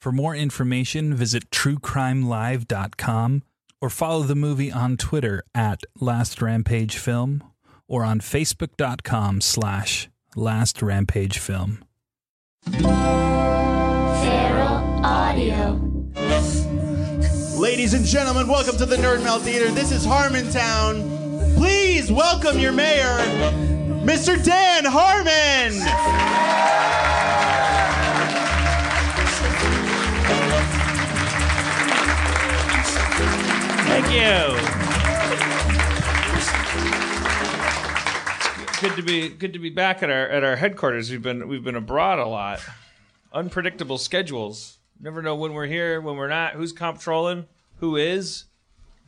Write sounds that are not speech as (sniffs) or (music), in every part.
For more information, visit truecrimelive.com or follow the movie on Twitter at Last Rampage Film or on facebook.com slash Last Rampage Film. Feral Audio. Ladies and gentlemen, welcome to the Nerd Melt Theater. This is Harmontown. Please welcome your mayor, Mr. Dan Harmon. Thank you. Good to be good to be back at our at our headquarters. We've been we've been abroad a lot. Unpredictable schedules. Never know when we're here, when we're not. Who's comp controlling? Who is?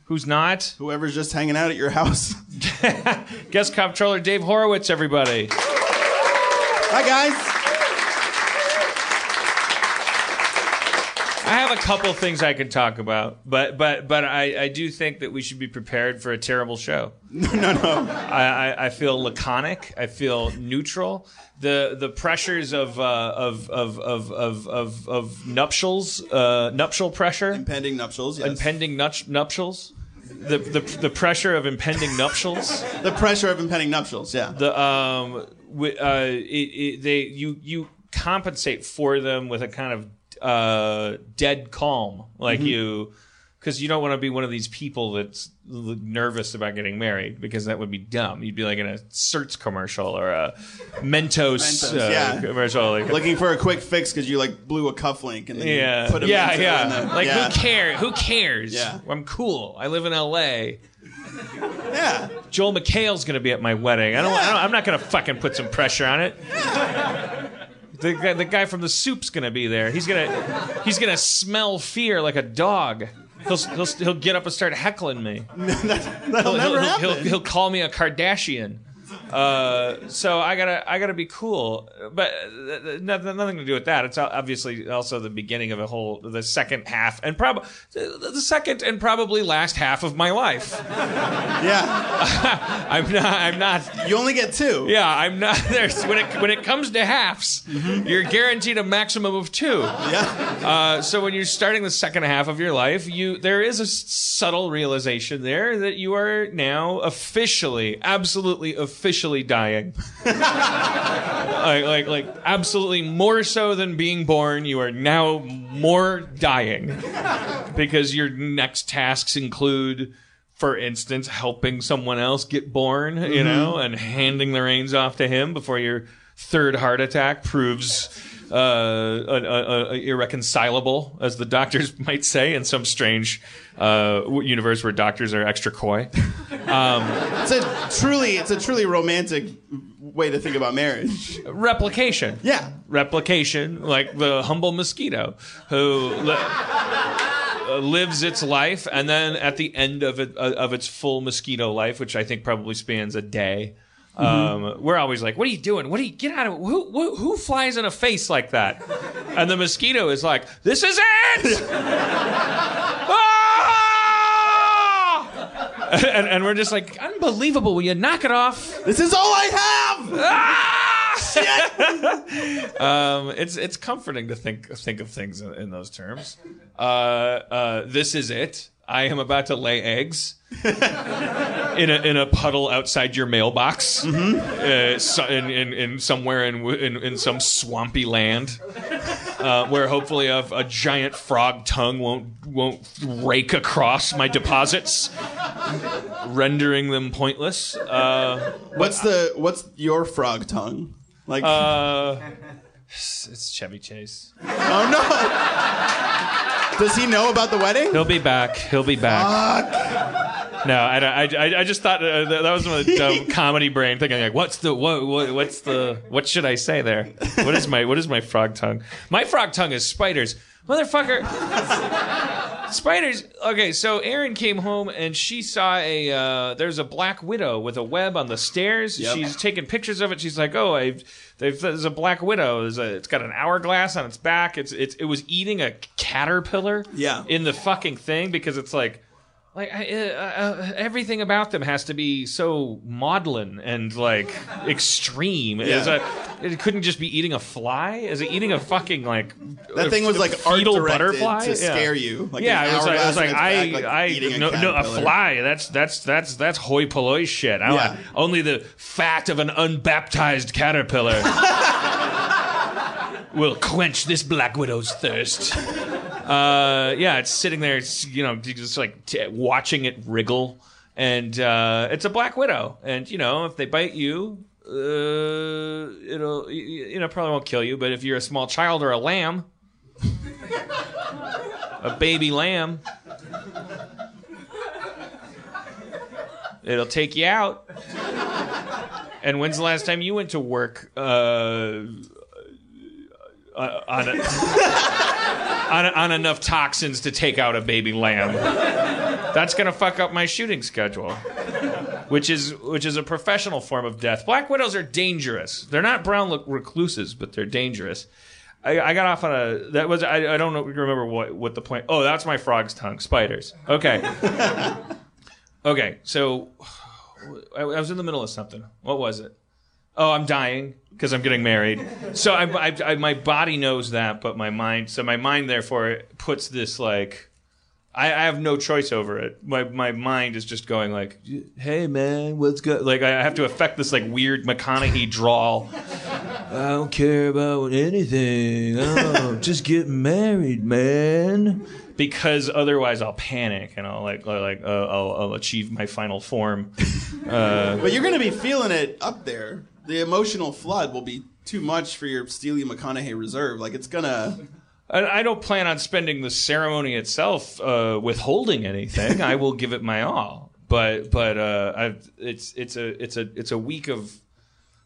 Who's not? Whoever's just hanging out at your house. (laughs) (laughs) Guest comptroller Dave Horwitz. Everybody. Hi, guys. I have a couple things I could talk about, but but but I, I do think that we should be prepared for a terrible show. (laughs) No, no. I, I, I feel laconic. I feel neutral. The the pressures of uh, of, of, of, of, of of nuptials, uh, nuptial pressure, Impending nuptials, yes. impending nup- nuptials, the, the the pressure of impending nuptials. the pressure of impending nuptials, yeah. The um, wi- uh, it, it, they you you compensate for them with a kind of uh, dead calm, like you, because you don't want to be one of these people that's nervous about getting married because that would be dumb. You'd be like in a Certs commercial or a Mentos, Mentos, uh, yeah. commercial. Like, Looking for a quick fix because you like blew a cufflink and then you yeah, put a yeah, Mentos yeah. in the- like yeah. who cares? Who cares? Yeah. I'm cool. I live in L.A. Yeah. Joel McHale's going to be at my wedding. I don't, I don't. I'm not going to fucking put some pressure on it. The guy, the guy from the soup's to be there. He's gonna he's gonna smell fear like a dog. He'll, he'll, he'll get up and start heckling me. (laughs) That'll He'll, never he'll, happen. he'll, he'll call me a Kardashian. Uh, so I gotta I gotta be cool, but uh, nothing, nothing to do with that. It's obviously also the beginning of a whole the second half and probably the second and probably last half of my life. yeah. (laughs) I'm not I'm not You only get two. yeah, I'm not. (laughs) There's when it when it comes to halves, you're guaranteed a maximum of two. Yeah. Uh, so when you're starting the second half of your life, you there is a subtle realization there that you are now officially, absolutely officially dying. like, like, like, absolutely more so than being born. You are now more dying because your next tasks include for instance, helping someone else get born, you mm-hmm. know, and handing the reins off to him before your third heart attack proves uh, uh, uh, uh, irreconcilable, as the doctors (laughs) might say, in some strange uh, universe where doctors are extra coy. It's a truly, it's a truly romantic way to think about marriage. Replication. Yeah. replication, like the humble mosquito who li- uh, lives its life, and then at the end of it uh, of its full mosquito life, which I think probably spans a day. Um, we're always like, "What are you doing? What do you get out of who, who who flies in a face like that?" And the mosquito is like, "This is it." (laughs) Ah! and, and we're just like, unbelievable. Will you knock it off? This is all I have. Ah! (laughs) (laughs) um, it's it's comforting to think think of things in, in those terms. Uh, uh, this is it. I am about to lay eggs in a in a puddle outside your mailbox, uh, so, in, in in somewhere in, in in some swampy land, uh, where hopefully a, a giant frog tongue won't won't rake across my deposits, rendering them pointless. Uh, What's the what's your frog tongue? Like uh, it's Chevy Chase. oh no. Does he know about the wedding? He'll be back. He'll be back. No, I, I, I, just thought uh, that was a dumb (laughs) comedy brain thinking like, what's the what, what what's the what should I say there? What is my what is my frog tongue? My frog tongue is spiders, motherfucker. Spiders. Okay, so Erin came home and she saw a uh, there's a black widow with a web on the stairs. Yep. She's taking pictures of it. She's like, oh, I've, there's a black widow. A, it's got an hourglass on its back. It's, it's it was eating a caterpillar. Yeah. In the fucking thing because it's like. Like I, uh, uh, everything about them has to be so maudlin and like (laughs) extreme. Is Yeah. a, it couldn't just be eating a fly. Is it eating a fucking like That thing was like art fetal butterfly to Yeah. scare you. Like yeah, it was like, it was like I, back, like I, eating a no, no, a fly. That's that's that's that's hoi polloi shit. I, Yeah. Only the fat of an unbaptized caterpillar (laughs) will quench this black widow's thirst. Uh, yeah, it's sitting there, it's, you know, just like t- watching it wriggle, and uh, it's a black widow, and you know, if they bite you. Uh, it'll y- y- you know probably won't kill you, but if you're a small child or a lamb, a baby lamb, it'll take you out. And when's the last time you went to work uh, uh, on, a, (laughs) on, on enough toxins to take out a baby lamb? That's gonna fuck up my shooting schedule, which is which is a professional form of death. Black widows are dangerous. They're not brown look recluses, but they're dangerous. I, I got off on a that was I, I don't know, remember what what the point. Oh, that's my frog's tongue. Spiders. Okay. (laughs) okay. So I, I was in the middle of something. What was it? Oh, I'm dying because I'm getting married. So I, I, I, my body knows that, but my mind. So my mind therefore puts this like. I, I have no choice over it. My my mind is just going like, "Hey man, what's good?" Like I have to affect this like weird McConaughey drawl I don't care about anything. Oh, just get married, man. Because otherwise, I'll panic and I'll like like uh, I'll, I'll achieve my final form. (laughs) But you're to be feeling it up there. The emotional flood will be too much for your Steely McConaughey reserve. Like it's gonna. I I don't plan on spending the ceremony itself uh, withholding anything. I will give it my all. But but uh, I've, it's it's a it's a it's a week of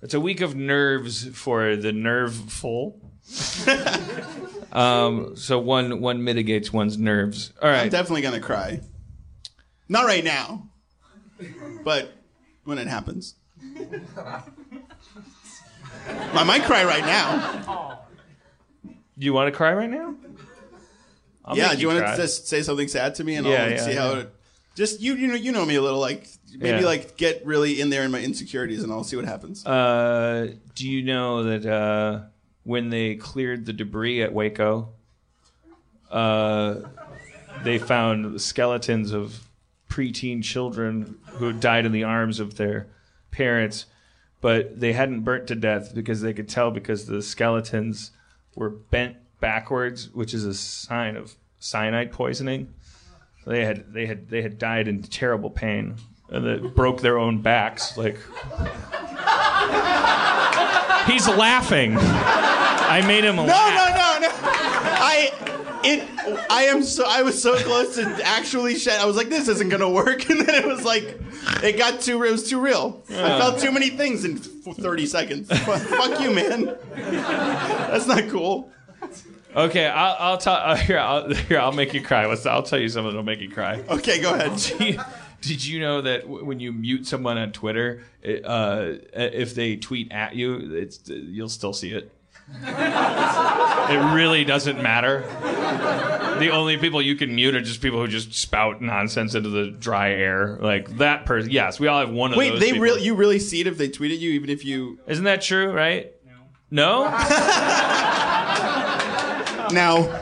it's a week of nerves for the nerveful. (laughs) um, so one one mitigates one's nerves. All I'm definitely gonna cry. Not right now, but when it happens. (laughs) I might cry right now. Do you want to cry right now? I'll yeah, do you want to just say something sad to me and Yeah, I'll yeah, see how yeah. it. Just you, you know, you know me a little. Like maybe like get really in there in my insecurities and I'll see what happens. Uh, do you know that uh, when they cleared the debris at Waco, uh, they found skeletons of preteen children who died in the arms of their parents, but they hadn't burnt to death because they could tell because the skeletons were bent backwards, which is a sign of cyanide poisoning. They had they had they had died in terrible pain and they broke their own backs like He's laughing. I made him laugh. no, laugh. no, no, no. I it. I am so. I was so close to actually shed. I was like, this isn't gonna work, (laughs) and then it was like, it got too. It was too real. I felt too many things in thirty seconds. Fuck, you, man. That's not cool. Okay, I'll, I'll tell. Uh, here, I'll, here, I'll make you cry. Let's, I'll tell you something that'll make you cry. Okay, go ahead. Did you know that w- when you mute someone on Twitter, it, uh, if they tweet at you, it's you'll still see it. It really doesn't matter. The only people you can mute are just people who just spout nonsense into the dry air. Like that person. Yes, we all have one of Wait, those. Wait, they people. really? You really see it if they tweet at you, even if you? Isn't that true? Right? No. No. (laughs) Now,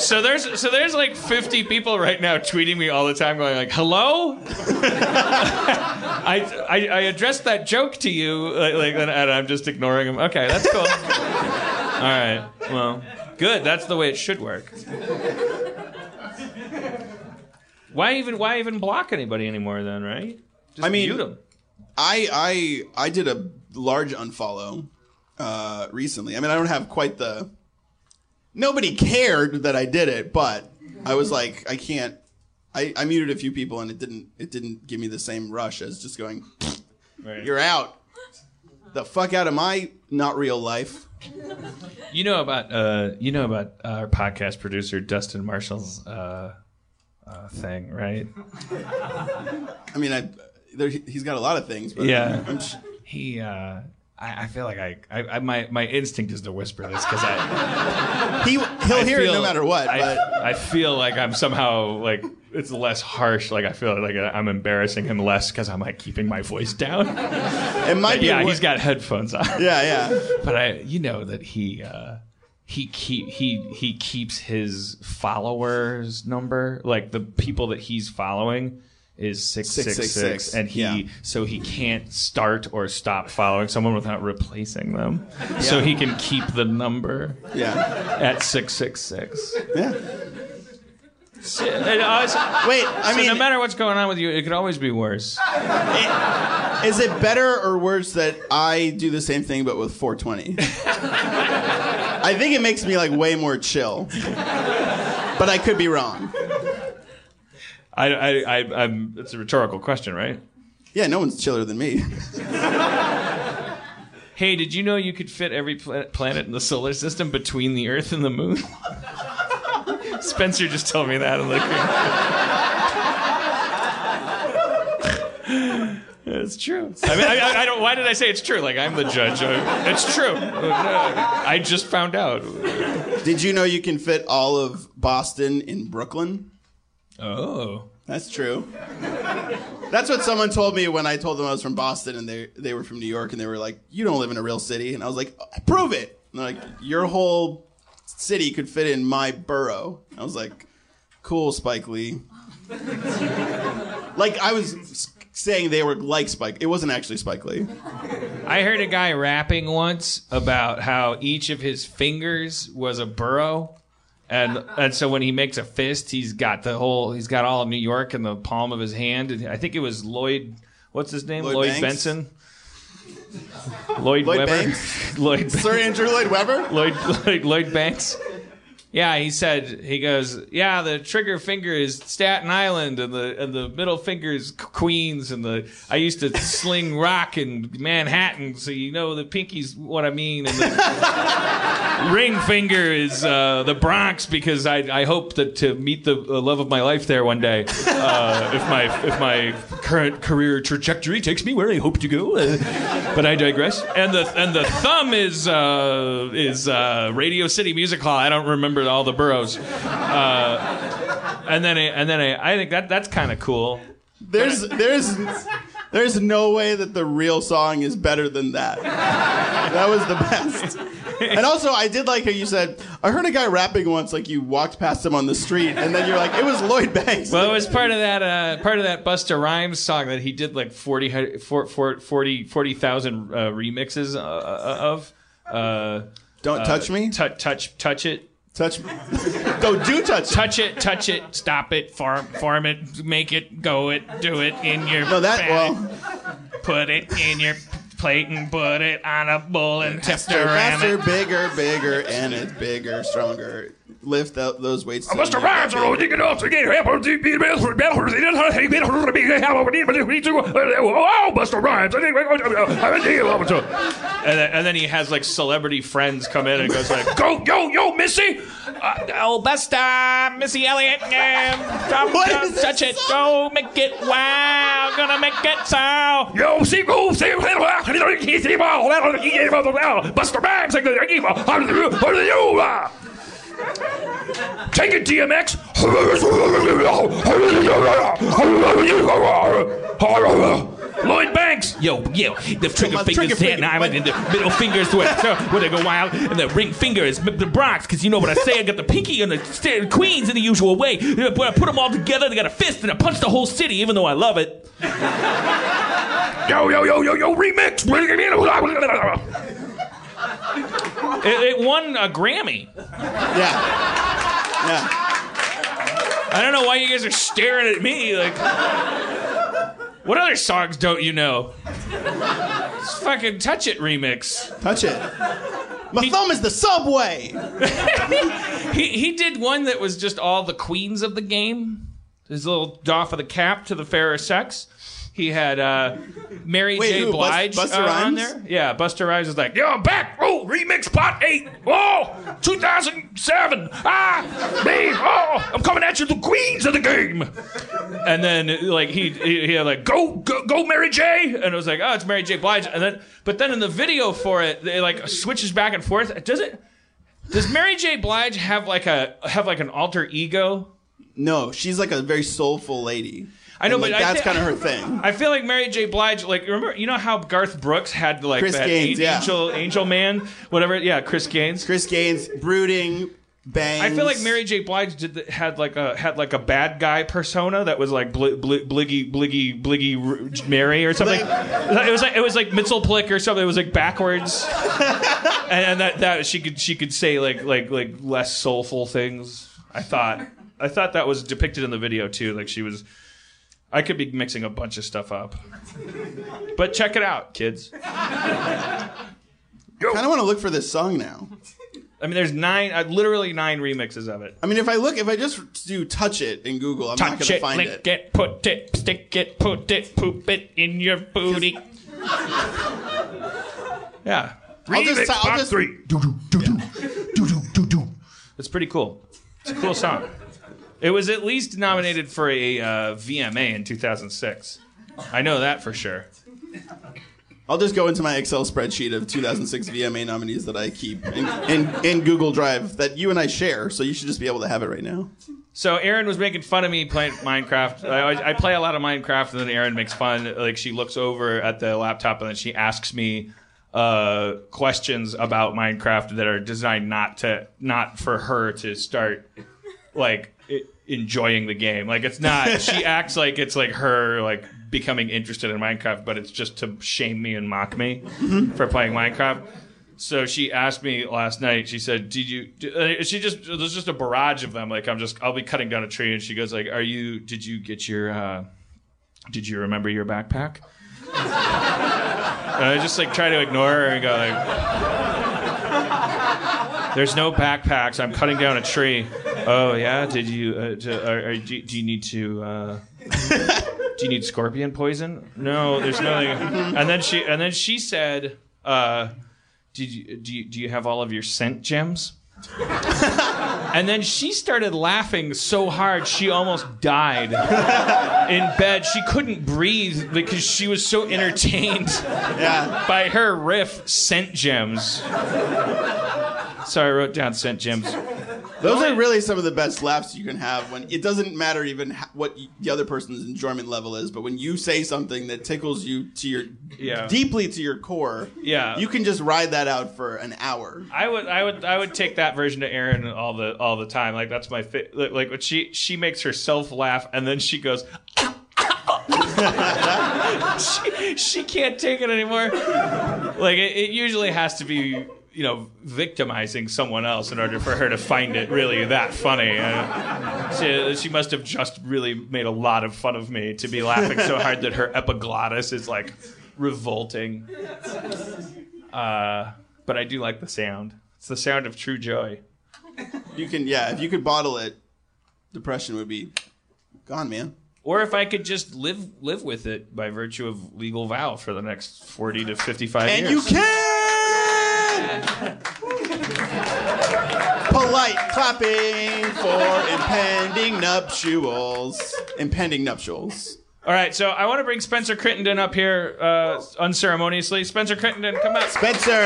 So there's so there's like 50 people right now tweeting me all the time, going like, "Hello." (laughs) I, I I addressed that joke to you, like, like, and I'm just ignoring them. Okay, that's cool. (laughs) all right. Well, good. That's the way it should work. Why even why even block anybody anymore then? Right? Just I mean- mute them. I I I did a large unfollow uh, recently. I mean, I don't have quite the. Nobody cared that I did it, but I was like, I can't. I, I muted a few people, and it didn't. It didn't give me the same rush as just going. Right. You're out. The fuck out of my not real life. You know about uh, you know about our podcast producer Dustin Marshall's uh, uh, thing, right? I mean, I there, he's got a lot of things, but Yeah. I'm sh- He, uh, I, I feel like I, I, I, my, my instinct is to whisper this because I, (laughs) he he'll I hear it no matter what. I, but I feel like I'm somehow like it's less harsh. Like I feel like I'm embarrassing him less because I'm like keeping my voice down. it might be. yeah, wor- he's got headphones on. Yeah, yeah. But I, you know that he, uh, he keep he he keeps his followers number like the people that he's following is 666 666, and he yeah. so he can't start or stop following someone without replacing them so he can keep the number Yeah. at 666 Yeah. So- and I was- Wait, I so mean, no matter what's going on with you it could always be worse Is it better or worse that I do the same thing but with 420? (laughs) I think it makes me like way more chill. But I could be wrong. I, I, I, I'm, it's a rhetorical question right Yeah, no one's chiller than me. (laughs) Hey, did you know you could fit every pla- planet in the solar system between the Earth and the Moon? (laughs) Spencer just told me that in the It's true. I mean, I, I, I don't. Why did I say it's true? Like I'm the judge. Uh, It's true. I just found out. Did you know you can fit all of Boston in Brooklyn? Oh. That's true. That's what someone told me when I told them I was from Boston and they they were from New York and they were like, "You don't live in a real city." And I was like, "Prove it." And they're like, "Your whole city could fit in my borough." I was like, "Cool, Spike Lee." like I was saying they were like Spike. It wasn't actually Spike Lee. I heard a guy rapping once about how each of his fingers was a burrow. And and so when he makes a fist, he's got the whole he's got all of New York in the palm of his hand. And I think it was Lloyd what's his name? Lloyd Lloyd, Benson. Lloyd, Lloyd Webber. Banks? Lloyd Sir Andrew Lloyd Webber. Lloyd, Lloyd Lloyd Banks. Yeah, he said he goes, yeah, the trigger finger is Staten Island, and the and the middle finger is Queens, and the I used to sling (laughs) rock in Manhattan, so you know the pinky's what I mean, and the (laughs) ring finger is uh, the Bronx because I I hope that to meet the love of my life there one day, uh, if my if my current career trajectory takes me where I hope to go. Uh, but I digress. And the and the thumb is uh, is uh, Radio City Music Hall. I don't remember all the boroughs. Uh, and then I, and then I, I think that that's kind of cool. There's there's there's no way that the real song is better than that. That was the best. And also, I did like how you said. I heard a guy rapping once, like you walked past him on the street, and then you're like, it was Lloyd Banks. Well, it was part of that uh, part of that Busta Rhymes song that he did like 40 hu- for- for- 40 40,000 uh, remixes uh, uh, of. Uh, Don't touch me. touch touch touch it. Touch me. (laughs) Don't do touch. touch it, touch it, stop it, farm, farm it, make it, go it, do it in your. No, that bag. well, put it in your plate and put it on a bowl and tip faster, around faster, bigger, bigger, and it's bigger, stronger. Lift out those weights. to Mr. make Rhymes it are big. taking off get help to be better for better the be help need to oh Mr. Rhymes I think to I think to And then, and then he has like celebrity friends come in and goes like, go yo yo Missy uh, "Oh, best uh, Missy Elliott, um, drop, drop, touch it, go make it wow, gonna make it so." yo see go see he see well he gave up Mr. Rhymes Take it, DMX. Lloyd Banks. Yo, yo, the trigger my fingers trigger Staten finger. Island and the middle fingers where, where they go wild, and the ring finger is the Bronx, because you know what I say, I got the pinky and the Queens in the usual way. When I put them all together, they got a fist and I punch the whole city, even though I love it. Yo, yo, yo, yo, yo, remix. It, it won a Grammy. Yeah. Yeah. I don't know why you guys are staring at me like. What other songs don't you know? It's fucking Touch It remix. Touch it. My thumb is the subway. (laughs) He he did one that was just all the queens of the game. His little doff of the cap to the fairer sex. He had uh, Mary Wait, J. who, Bus- Blige Busta uh, on there. Yeah, Busta Rhymes was like, Yo, I'm back. Oh, remix pot eight. Oh, 2007. Ah, me. Oh, I'm coming at you, the queens of the game. and then like he he, he had like go Go, go, Mary J. and it was like oh it's Mary J. Blige and then but then in the video for it it like switches back and forth. Does it? Does Mary J. Blige have like a have like an alter ego? No, she's like a very soulful lady. I know, And, but like, I that's kind of her thing. (laughs) I feel like Mary J. Blige, like remember, you know how Garth Brooks had like Chris that Gaines, a- yeah. angel, angel man, whatever. Yeah, Chris Gaines. Chris Gaines, brooding, bangs. I feel like Mary J. Blige did the, had like a had like a bad guy persona that was like bl- bl- bliggy bliggy bliggy R- Mary or something. it was like it was like Mitzelplick or something. It was like backwards, (laughs) and, and that that she could she could say like like like less soulful things. I thought I thought that was depicted in the video too. Like she was. I could be mixing a bunch of stuff up, but check it out, kids. I kind of want to look for this song now. I mean, there's nine, uh, literally nine remixes of it. I mean, if I look, if I just do touch it in Google, I'm not going Touch to it, find lick it. it. put it, stick it, put it, poop it in your booty. yeah, I'll just, Remix I'll pot just, three. Do, do, do, do. Do, do, do, do. it's pretty cool. It's a cool song. It was at least nominated for a uh, VMA in 2006. I know that for sure. I'll just go into my Excel spreadsheet of 2006 VMA nominees that I keep in, in, in Google Drive that you and I share. So you should just be able to have it right now. So Erin was making fun of me playing Minecraft. I, I play a lot of Minecraft, and then Erin makes fun. Like she looks over at the laptop, and then she asks me uh, questions about Minecraft that are designed not to not for her to start like. It, enjoying the game. Like it's not. (laughs) she acts like it's like her like becoming interested in Minecraft, but it's just to shame me and mock me for playing Minecraft. So she asked me last night. She said, "Did you?" d- uh, She just there's just a barrage of them. Like I'm just I'll be cutting down a tree, and she goes like, "Are you? Did you get your? uh Did you remember your backpack?" (laughs) and I just like try to ignore her and go like, "There's no backpacks. I'm cutting down a tree." Oh yeah. Did you? Uh, do, are, are, do, do you need to? Uh, do you need scorpion poison? No, there's nothing. And then she and then she said, uh, "Did you do you, do you have all of your scent gems?" and then she started laughing so hard she almost died in bed. She couldn't breathe because she was so entertained Yeah. by her riff, scent gems. So I wrote down scent gems. (laughs) Those are really some of the best laughs you can have when it doesn't matter even what y- the other person's enjoyment level is, but when you say something that tickles you to your Yeah. deeply to your core, Yeah. you can just ride that out for an hour. I would, I would, I would take that version to Erin all the all the time. Like that's my fa- like, like when she she makes herself laugh and then she goes. (laughs) she, she can't take it anymore. Like it, it usually has to be, you know, victimizing someone else in order for her to find it really that funny. Uh, she, she must have just really made a lot of fun of me to be laughing so hard that her epiglottis is like revolting. Uh, but I do like the sound. It's the sound of true joy. You can, yeah, if you could bottle it, depression would be gone, man. Or if I could just live live with it by virtue of legal vow for the next forty to fifty five And years. you can! (laughs) Polite clapping for impending nuptials. Impending nuptials. All right, so I want to bring Spencer Crittenden up here uh, unceremoniously. Spencer Crittenden, come out. Spencer!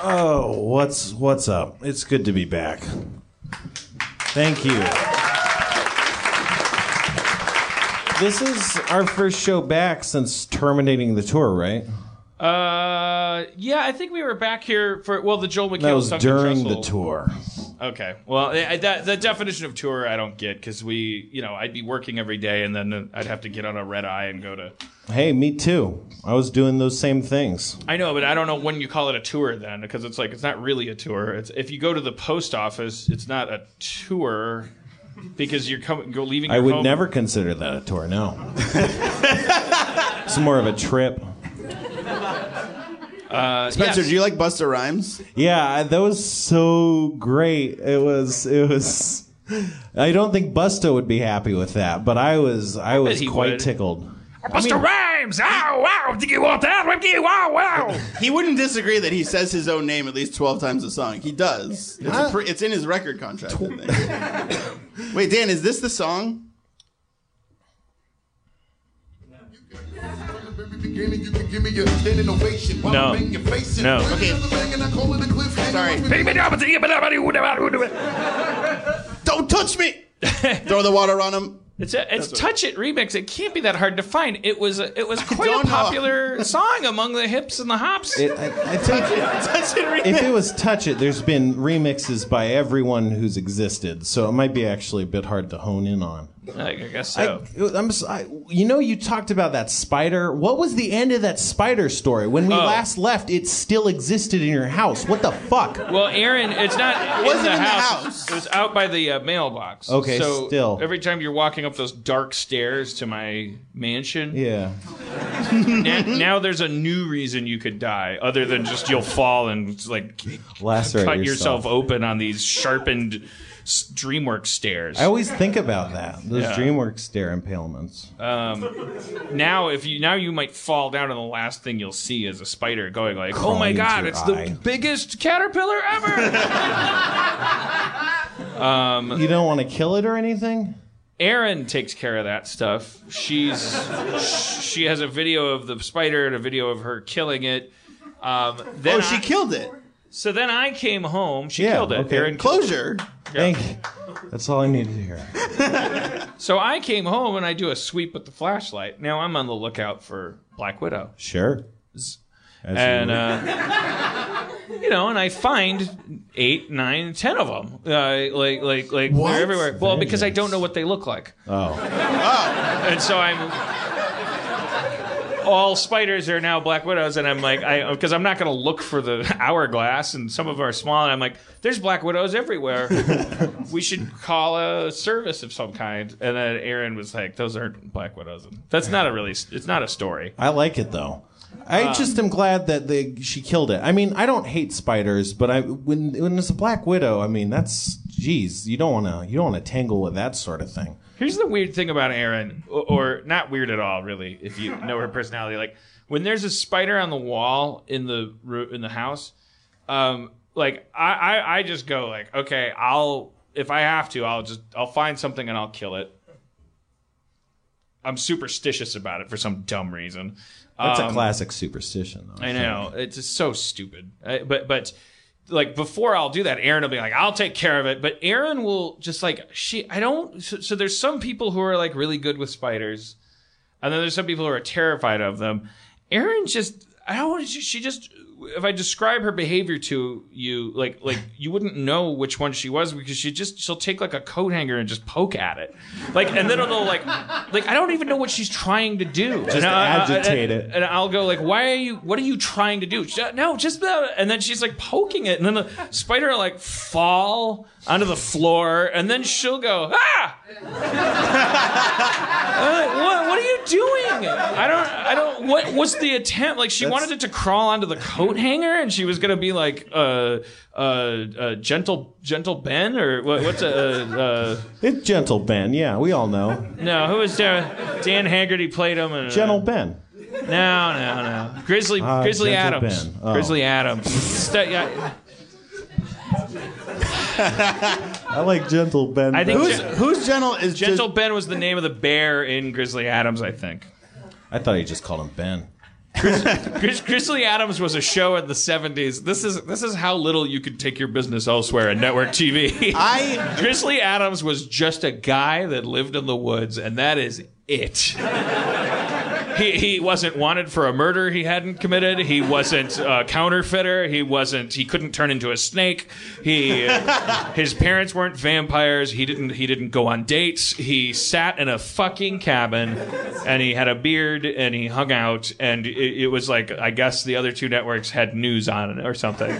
Oh, what's what's up? It's good to be back. Thank you. This is our first show back since terminating the tour, right? Uh, yeah, I think we were back here for well, the Joel McHale. That was during the tour. Okay, well, I, that, the definition of tour I don't get because we, you know, I'd be working every day and then I'd have to get on a red eye and go to. Hey, me too. I was doing those same things. I know, but I don't know when you call it a tour then because it's like it's not really a tour. It's if you go to the post office, it's not a tour because you're coming go leaving. I would home- never consider that a tour. No, (laughs) it's more of a trip. Uh, Spencer, yes. do you like Busta Rhymes? Yeah, that was so great. It was. It was. I don't think Busta would be happy with that, but I was. I was he quite would. tickled. Busta Rhymes! Ow, wow! Do you want that? Wow, wow! He wouldn't disagree that he says his own name at least 12 times a song. He does. It's, a pre- it's in his record contract. I. (laughs) Wait, Dan, is this the song? No. No. Okay. Sorry. Don't touch me! (laughs) Throw the water on him. It's a it's touch it remix. It can't be that hard to find. It was a, it was quite a popular song among the hips and the hops. It, I, I think (laughs) Touch it, remix. if it was Touch It, there's been remixes by everyone who's existed, so it might be actually a bit hard to hone in on. I guess so. I'm, s- I- you know, you talked about that spider. What was the end of that spider story? When we Oh. last left, it still existed in your house. What the fuck? Well, Erin, it's not It wasn't in the, in the house. house. It was out by the uh, mailbox. Okay, so still. every time you're walking up those dark stairs to my mansion, Yeah. (laughs) na- now there's a new reason you could die, other than just you'll fall and like Lacerate cut yourself. yourself open on these sharpened s- DreamWorks stairs. I always think about that. Those Yeah. DreamWorks stare impalements. now if you now you might fall down and the last thing you'll see is a spider going like oh my Crawling god into it's your the biggest caterpillar ever (laughs) you don't want to kill it or anything? Erin takes care of that stuff she's she has a video of the spider and a video of her killing it um, then Oh, she I- killed it. so then I came home she Yeah, killed it okay. Erin killed it. Closure. Thank you. That's all I needed to hear. (laughs) So I came home and I do a sweep with the flashlight. Now I'm on the lookout for Black Widow. Sure. As and would. uh, you know, and I find eight, nine, ten of them. Uh, like, like, like What? they're everywhere. Well, because I don't know what they look like, Oh. oh, (laughs) and so I'm. All spiders are now black widows, and I'm like, I because I'm not going to look for the (laughs) hourglass, and some of them are small, and I'm like, there's black widows everywhere. (laughs) we should call a service of some kind. And then Erin was like, those aren't black widows. And that's not a really, it's not a story. I like it though. I um, just am glad that they she killed it. I mean, I don't hate spiders, but I when when it's a black widow, I mean that's geez, you don't want to you don't want to tangle with that sort of thing. Here's the weird thing about Erin, or, or not weird at all, really, if you know her personality. Like when there's a spider on the wall in the in the house, um, like I, I I just go like, okay, I'll if I have to, I'll just I'll find something and I'll kill it. I'm superstitious about it for some dumb reason. That's Um, a classic superstition, though. I know it's just so stupid. I, but but like before I'll do that, Erin will be like, "I'll take care of it." But Erin will just like she. I don't. So, so there's some people who are like really good with spiders, and then there's some people who are terrified of them. Erin just. I don't. She just. If I describe her behavior to you, like like you wouldn't know which one she was because she just she'll take like a coat hanger and just poke at it, like and then it'll like like I don't even know what she's trying to do. Just And I- I- agitate I- it. and I'll go like, "Why are you? What are you trying to do?" She- no, just uh," and then she's like poking it, and then the spider like fall onto the floor, and then she'll go, "Ah!" Like, (laughs) what? What are you doing? I don't. I don't. What was the attempt? Like she wanted it to crawl onto the coat hanger, and she was gonna be like, uh, uh, uh gentle, gentle Ben, or what, what's a, uh, It's Gentle Ben, yeah, we all know. no? Who was there? Dan Haggerty played him. And, uh, Gentle Ben. No, no, no. Grizzly, Ah, Grizzly Adams. Oh. Grizzly Adams. St- yeah, I like Gentle Ben. I think better. Who's Gen- who's gentle is Gentle just, Ben was the name of the bear in Grizzly Adams, I think. I thought he just called him Ben. Grizz- Grizzly Adams was a show in the '70s. This is this is how little you could take your business elsewhere in network TV. I Grizzly Adams was just a guy that lived in the woods, and that is it. He, he wasn't wanted for a murder he hadn't committed. He wasn't a counterfeiter. He wasn't. He couldn't turn into a snake. He, uh, his parents weren't vampires. He didn't. He didn't go on dates. He sat in a fucking cabin, and he had a beard, and he hung out, and it, it was like I guess the other two networks had news on it or something.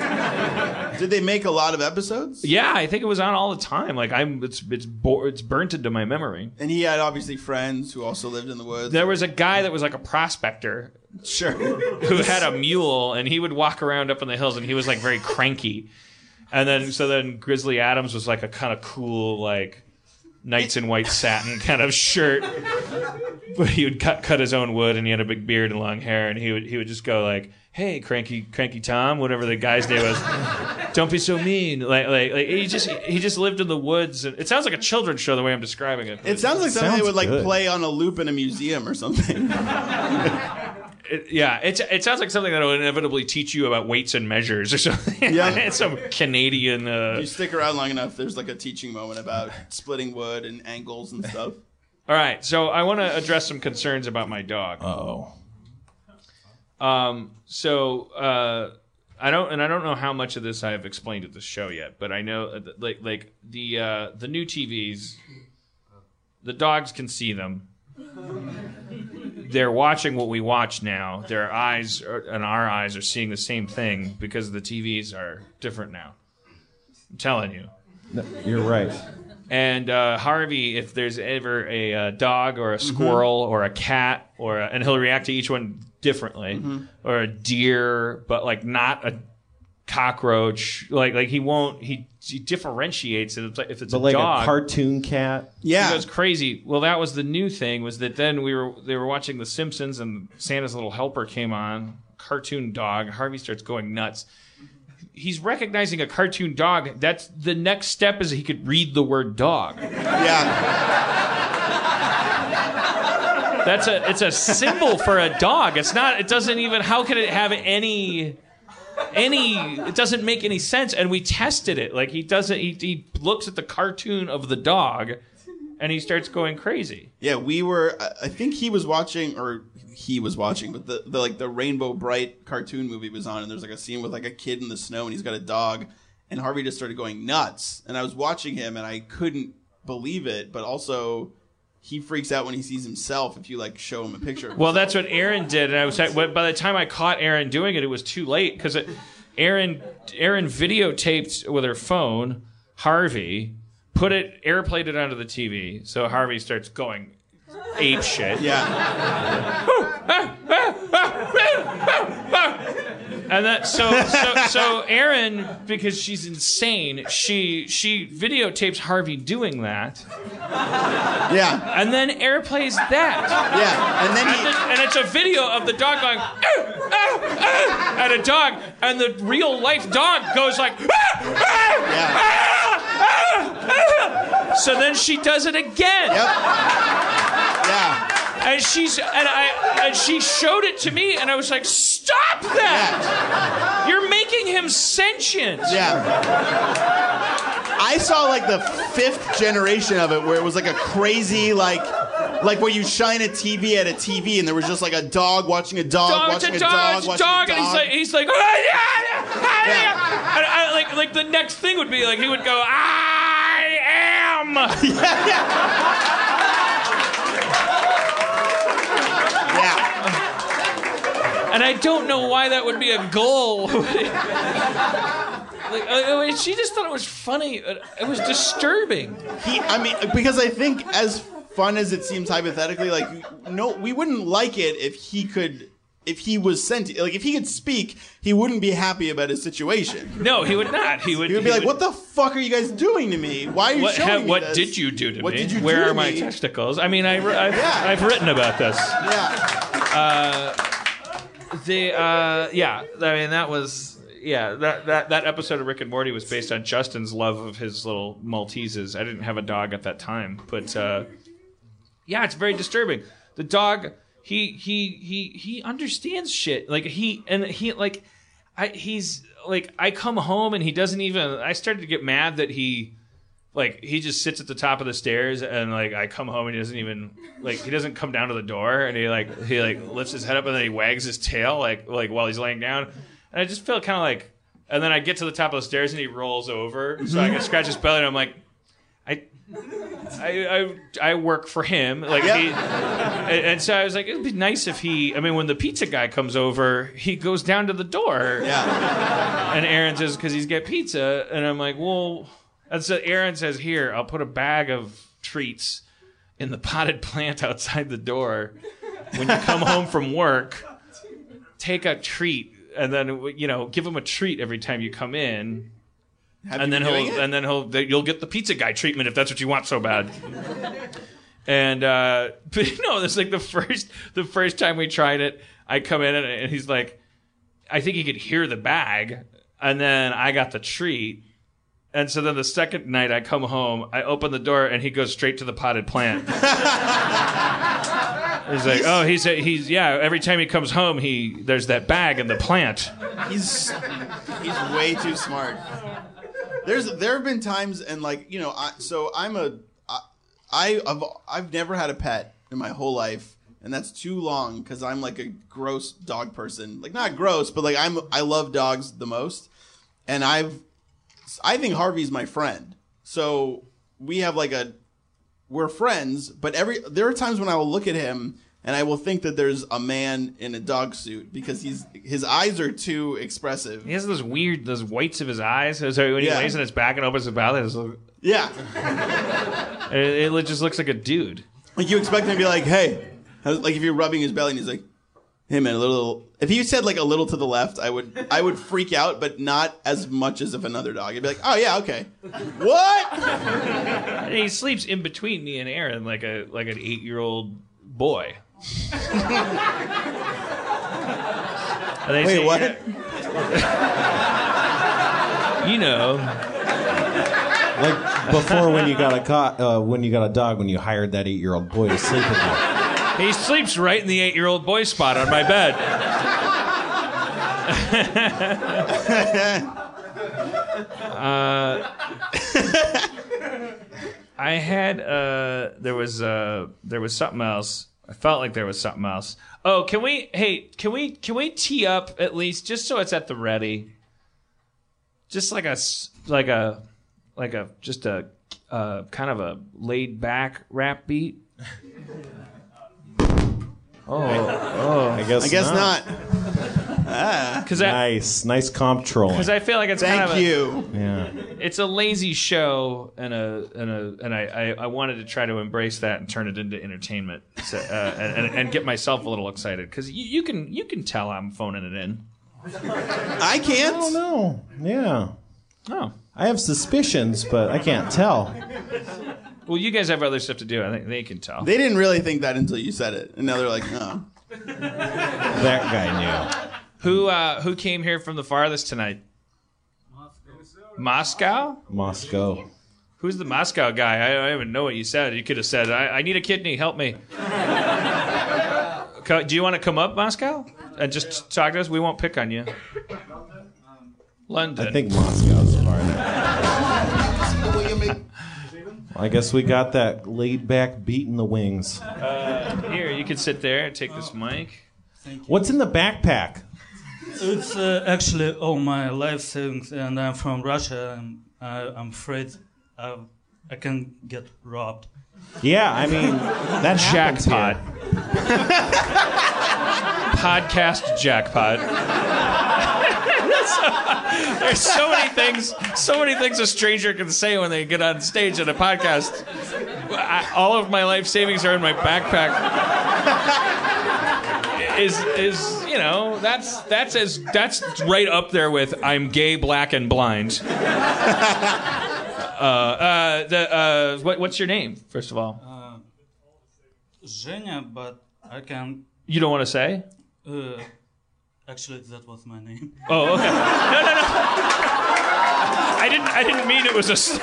did they make a lot of episodes? Yeah, I think it was on all the time. Like I'm, it's it's bo- it's burnt into my memory. And he had obviously friends who also lived in the woods. There was a guy that was like a prospector sure. who had a mule, and he would walk around up in the hills, and he was like very cranky. And then so then Grizzly Adams was like a kind of cool like knights in white satin kind of shirt. But he would cut cut his own wood, and he had a big beard and long hair, and he would he would just go like, "Hey, cranky cranky Tom, whatever the guy's name was, (laughs) don't be so mean." Like like, like he just he just lived in the woods, and it sounds like a children's show the way I'm describing it. It sounds like something Sounds they would like good. play on a loop in a museum or something. (laughs) It- yeah, it, it sounds like something that will inevitably teach you about weights and measures or something. Yeah. it's (laughs) some Canadian. Uh, you stick around long enough, there's like a teaching moment about splitting wood and angles and stuff. all right, so I want to address some concerns about my dog. Oh. Um, so uh, I don't, and I don't know how much of this I have explained at the show yet, but I know, uh, like, like the uh, the new TVs, the dogs can see them. They're watching what we watch now. Their eyes are, and our eyes are seeing the same thing because the TVs are different now. I'm telling you. No, you're right. And uh, Harvey, if there's ever a uh, dog or a squirrel or a cat, or a, and he'll react to each one differently, mm-hmm. or a deer, but like not a cockroach. Like like he won't he, he differentiates it. It's like- If it's But a like dog, a cartoon cat. he Yeah. goes crazy. Well, that was the new thing. Was that then we were they were watching The Simpsons and Santa's Little Helper came on, cartoon dog. Harvey starts going nuts. He's recognizing a cartoon dog. That's the next step is he could read the word dog. Yeah. (laughs) That's a it's a symbol for a dog. It's not. It doesn't even. How can it have any? Any it doesn't make any sense, and we tested it. Like he doesn't. He, he looks at the cartoon of the dog, and he starts going crazy. Yeah, we were. I- I think he was watching, or he was watching, but the, the like the Rainbow Brite cartoon movie was on, and there's like a scene with like a kid in the snow, and he's got a dog, and Harvey just started going nuts, and I was watching him, and I couldn't believe it, but also he freaks out when he sees himself if you like show him a picture. Well, that's what Erin did, and I was by the time I caught Erin doing it, it was too late because Erin Erin videotaped with her phone Harvey, put it airplayed it onto the TV, so Harvey starts going ape shit. yeah, (laughs) ah, ah, ah, And that so so so Erin, because she's insane, she she videotapes Harvey doing that, yeah, and then air plays that. yeah, and then And, he. the- and it's a video of the dog going "Ah, ah, ah," at a dog, and the real life dog goes like. "Ah, ah, Yeah. ah, ah." So then she does it again, Yep. Yeah. and she's and I and she showed it to me, and I was like, "Stop that! You're making him sentient." Yeah. I saw like the fifth generation of it where it was like a crazy like like where you shine a TV at a TV and there was just like a dog watching a dog, Dog, watching a dog, a watching dog, a and he's like, he's like, "Ah, yeah, yeah, ah, yeah." And I, like, like the next thing would be like he would go, "I am." (laughs) yeah. And I don't know why that would be a goal. (laughs) like, uh, uh, she just thought it was funny. Uh, It was disturbing. He I mean because I think as fun as it seems hypothetically like no we wouldn't like it if he could if he was sent like if he could speak he wouldn't be happy about his situation. No, he would not. He would. He would be like, "What the fuck are you guys doing to me? Why are you What, showing ha- me what this? did you do to What me? did you do Where to are my me?" testicles? I mean, I, have Yeah. I've written about this. Yeah. The uh, yeah, I mean that was yeah that, that that episode of Rick and Morty was based on Justin's love of his little Malteses. I didn't have a dog at that time, but uh, yeah, it's very disturbing. The dog he he he he understands shit like he and he like I he's like I come home and he doesn't even. I started to get mad that he like he just sits at the top of the stairs and like I come home and he doesn't even like he doesn't come down to the door and he like he like lifts his head up and then he wags his tail like like while he's laying down. And I just feel kind of like and then I get to the top of the stairs and he rolls over. So I can scratch his belly and I'm like I I I, I work for him. Like he and, and so I was like it'd be nice if he I mean when the pizza guy comes over he goes down to the door. Yeah. and Erin says, because he's get pizza. And I'm like, well, and so Erin says, here, I'll put a bag of treats in the potted plant outside the door. When you come home from work, take a treat and then, you know, give him a treat every time you come in. Have And then he'll, it? and then he'll, you'll get the pizza guy treatment if that's what you want so bad. And uh, (laughs) but no, this is like the first the first time we tried it. I come in and, and he's like, I think he could hear the bag, and then I got the treat. And so then the second night I come home, I open the door and he goes straight to the potted plant. (laughs) he's like, oh, he's a, he's yeah. Every time he comes home, he there's that bag and the plant. He's he's way too smart. There's there have been times and like you know I, so I'm a I, I I've I've never had a pet in my whole life and that's too long because I'm like a gross dog person like not gross but like I'm I love dogs the most and I've I think Harvey's my friend so we have like a we're friends but every there are times when I will look at him and I will think that there's a man in a dog suit because he's his eyes are too expressive. He has those weird those whites of his eyes. So when he Yeah. lays on his back and opens his mouth, it's like- Yeah. (laughs) it, it just looks like a dude. Like you expect him to be like, hey, like if you're rubbing his belly and he's like, hey man, a little. If you said like a little to the left, I would I would freak out, but not as much as if another dog. I'd be like, oh yeah, okay. What? And he sleeps in between me and Erin like a like an eight year old boy. (laughs) And they Wait, say, what? You know, Like before, when you got a co- uh, when you got a dog, when you hired that eight year old boy to sleep with you. He sleeps right in the eight year old boy spot on my bed. (laughs) Uh, I had uh there was uh there was something else. I felt like there was something else. Oh, can we hey, can we can we tee up at least just so it's at the ready? Just like a like a like a just a uh kind of a laid back rap beat. I guess. I guess not. Cuz I Nice, nice comp trolling. cuz I feel like it's kind Thank of a, you. yeah. it's a lazy show and a and a and I, I, I wanted to try to embrace that and turn it into entertainment so, uh, and, and and get myself a little excited because you, you can you can tell I'm phoning it in. I can't. I don't know. Yeah. Oh I have suspicions, but I can't tell. Well, you guys have other stuff to do. I think they can tell. They didn't really think that until you said it, and now they're like, oh. That guy knew. Who uh, who came here from the farthest tonight? Moscow. Moscow. Moscow. Who's the Moscow guy? I don't even know what you said. You could have said, "I, I need a kidney. Help me." (laughs) Co- Do you want to come up, Moscow, and just talk to us? We won't pick on you. London. I think Moscow's farther. I guess we got that laid back beat in the wings. Here, you can sit there and take this mic. What's in the backpack? It's uh, actually all my life savings, and I'm from Russia. And I, I'm afraid I, I can get robbed. Yeah, I mean that Jackpot. here. (laughs) Podcast jackpot. (laughs) There's so many things, so many things a stranger can say when they get on stage at a podcast. I, all of my life savings are in my backpack. Is is you know that's that's as that's right up there with I'm gay, black, and blind. (laughs) Uh, uh, the uh, what, what's your name first of all? Zhenya, but I can. You don't want to say? Actually, that was my name. Oh, okay. (laughs) No, no, no. I didn't. I didn't mean it was a. (laughs)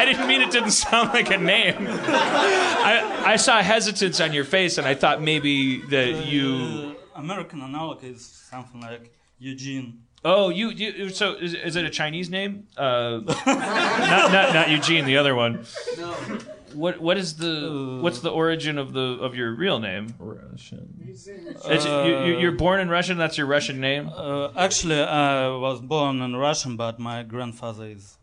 I didn't mean it didn't sound like a name. I I saw hesitance on your face, and I thought maybe that you. Uh, American analog is something like Eugene. Oh, you. you so is, is it a Chinese name? Uh, (laughs) not, not not Eugene, the other one. No. What what is the what's the origin of the of your real name? Russian. It's, you, you, you're born in Russian. That's your Russian name. Uh, actually, I was born in Russian, but my grandfather is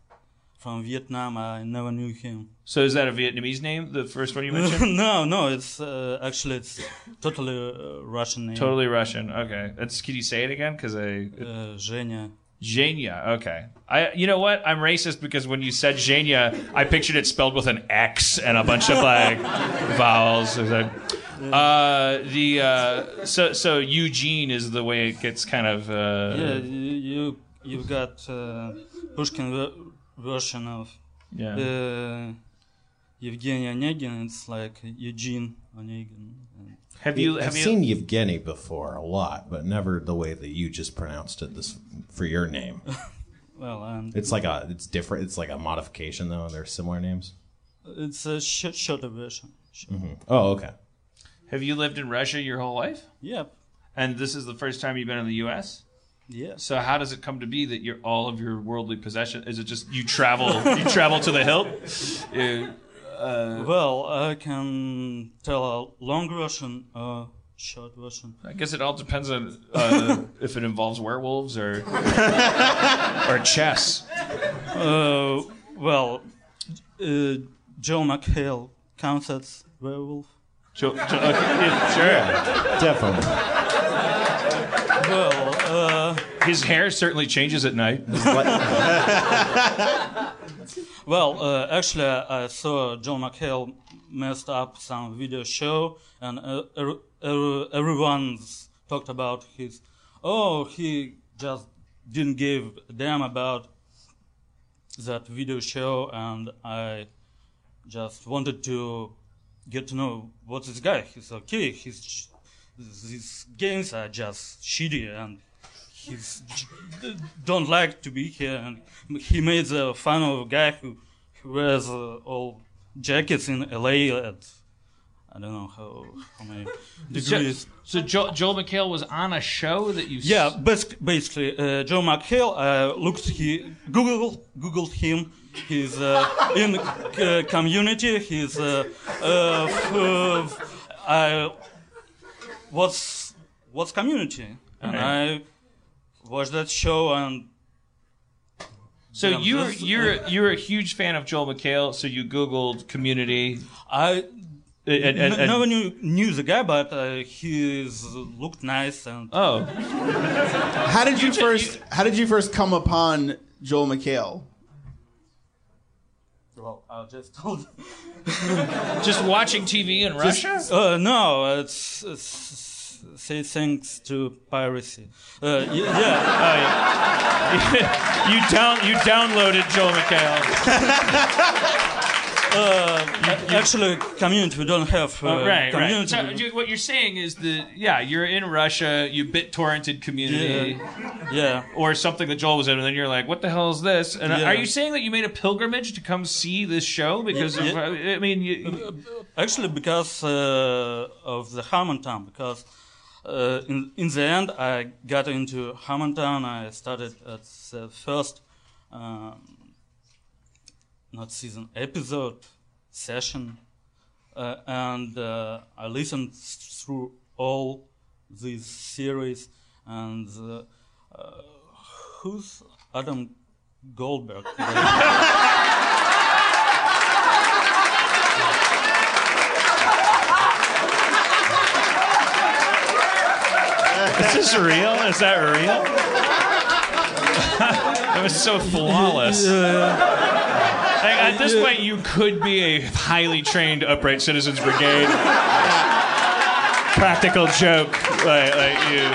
from Vietnam. I never knew him. So is that a Vietnamese name? The first one you (laughs) mentioned. no, no, it's uh, actually it's totally uh, Russian name. Totally Russian. Okay. That's can you say it again? Because I Uh, Zhenya. Zhenya. Okay. I you know what? I'm racist because when you said Zhenya, I pictured it spelled with an X and a bunch of like (laughs) vowels. Like, Uh, the uh, so so Eugene is the way it gets kind of. Uh, Yeah, you you you've got uh, Pushkin ver- version of Yeah. uh, Evgeny Onegin. It's like Eugene Onegin. Have you I've you seen Yevgeny before a lot, but never the way that you just pronounced it this for your name. (laughs) Well, um, It's like a it's different. It's like a modification though. They're similar names. it's a sh- shorter version. Oh, okay. have you lived in Russia your whole life? Yep. And this is the first time you've been in the U.S. Yes. So how does it come to be that you're all of your worldly possession? Is it just you travel you travel to the hilt? (laughs) You- uh, Well, I can tell a long version or short version. I guess it all depends on (laughs) uh, if it involves werewolves or (laughs) or chess. Uh, well, uh, Joe McHale counts as werewolf. Jo- jo- okay, yeah, sure. Definitely. Well, uh, His hair certainly changes at night. (laughs) (laughs) well, uh, actually, I saw Joe McHale messed up some video show, and uh, er- er- everyone's talked about his. Oh, he just didn't give a damn about that video show, and I just wanted to get to know what's this guy. He's okay. These games are just shitty, and he's don't like to be here. And he made the fun of a guy who, who wears uh, all jackets in LA. At, I don't know how how many (laughs) So, degrees. so Joel, Joel McHale was on a show that you. s- Yeah, bas- basically, uh, Joe McHale uh, looked he Google googled him. He's uh, (laughs) in uh, community. He's uh, uh, f- f- I what's what's community, and Okay. I watched that show and So Yeah, you're this- you're you're a huge fan of Joel McHale. So you Googled Community. I And, and, and- n- never knew knew the guy, but uh, he's looked nice and oh, How did you ju- first? How did you first come upon Joel McHale? well, I just told. just watching TV in Russia. Uh, no, it's, it's say thanks to piracy. Uh, yeah, (laughs) you down you downloaded Joel McHale. (laughs) actually, community we don't have uh, Oh, right, right. So what you're saying is that yeah, you're in Russia, you bit torrented Community. yeah, Or something that Joel was in, and then you're like, "What the hell is this?" And uh, Yeah. are you saying that you made a pilgrimage to come see this show because of? I mean, you, actually, because uh, of the Harmontown, because. Uh, in in the end, I got into Harmontown. I started at the first, um, not season, episode session, uh, and uh, I listened through all these series. And uh, uh, who's Adam Goldberg? (laughs) is this real? Is that real? that was so flawless. Like, at this point, you could be a highly trained upright citizens brigade. Practical joke, like, like you.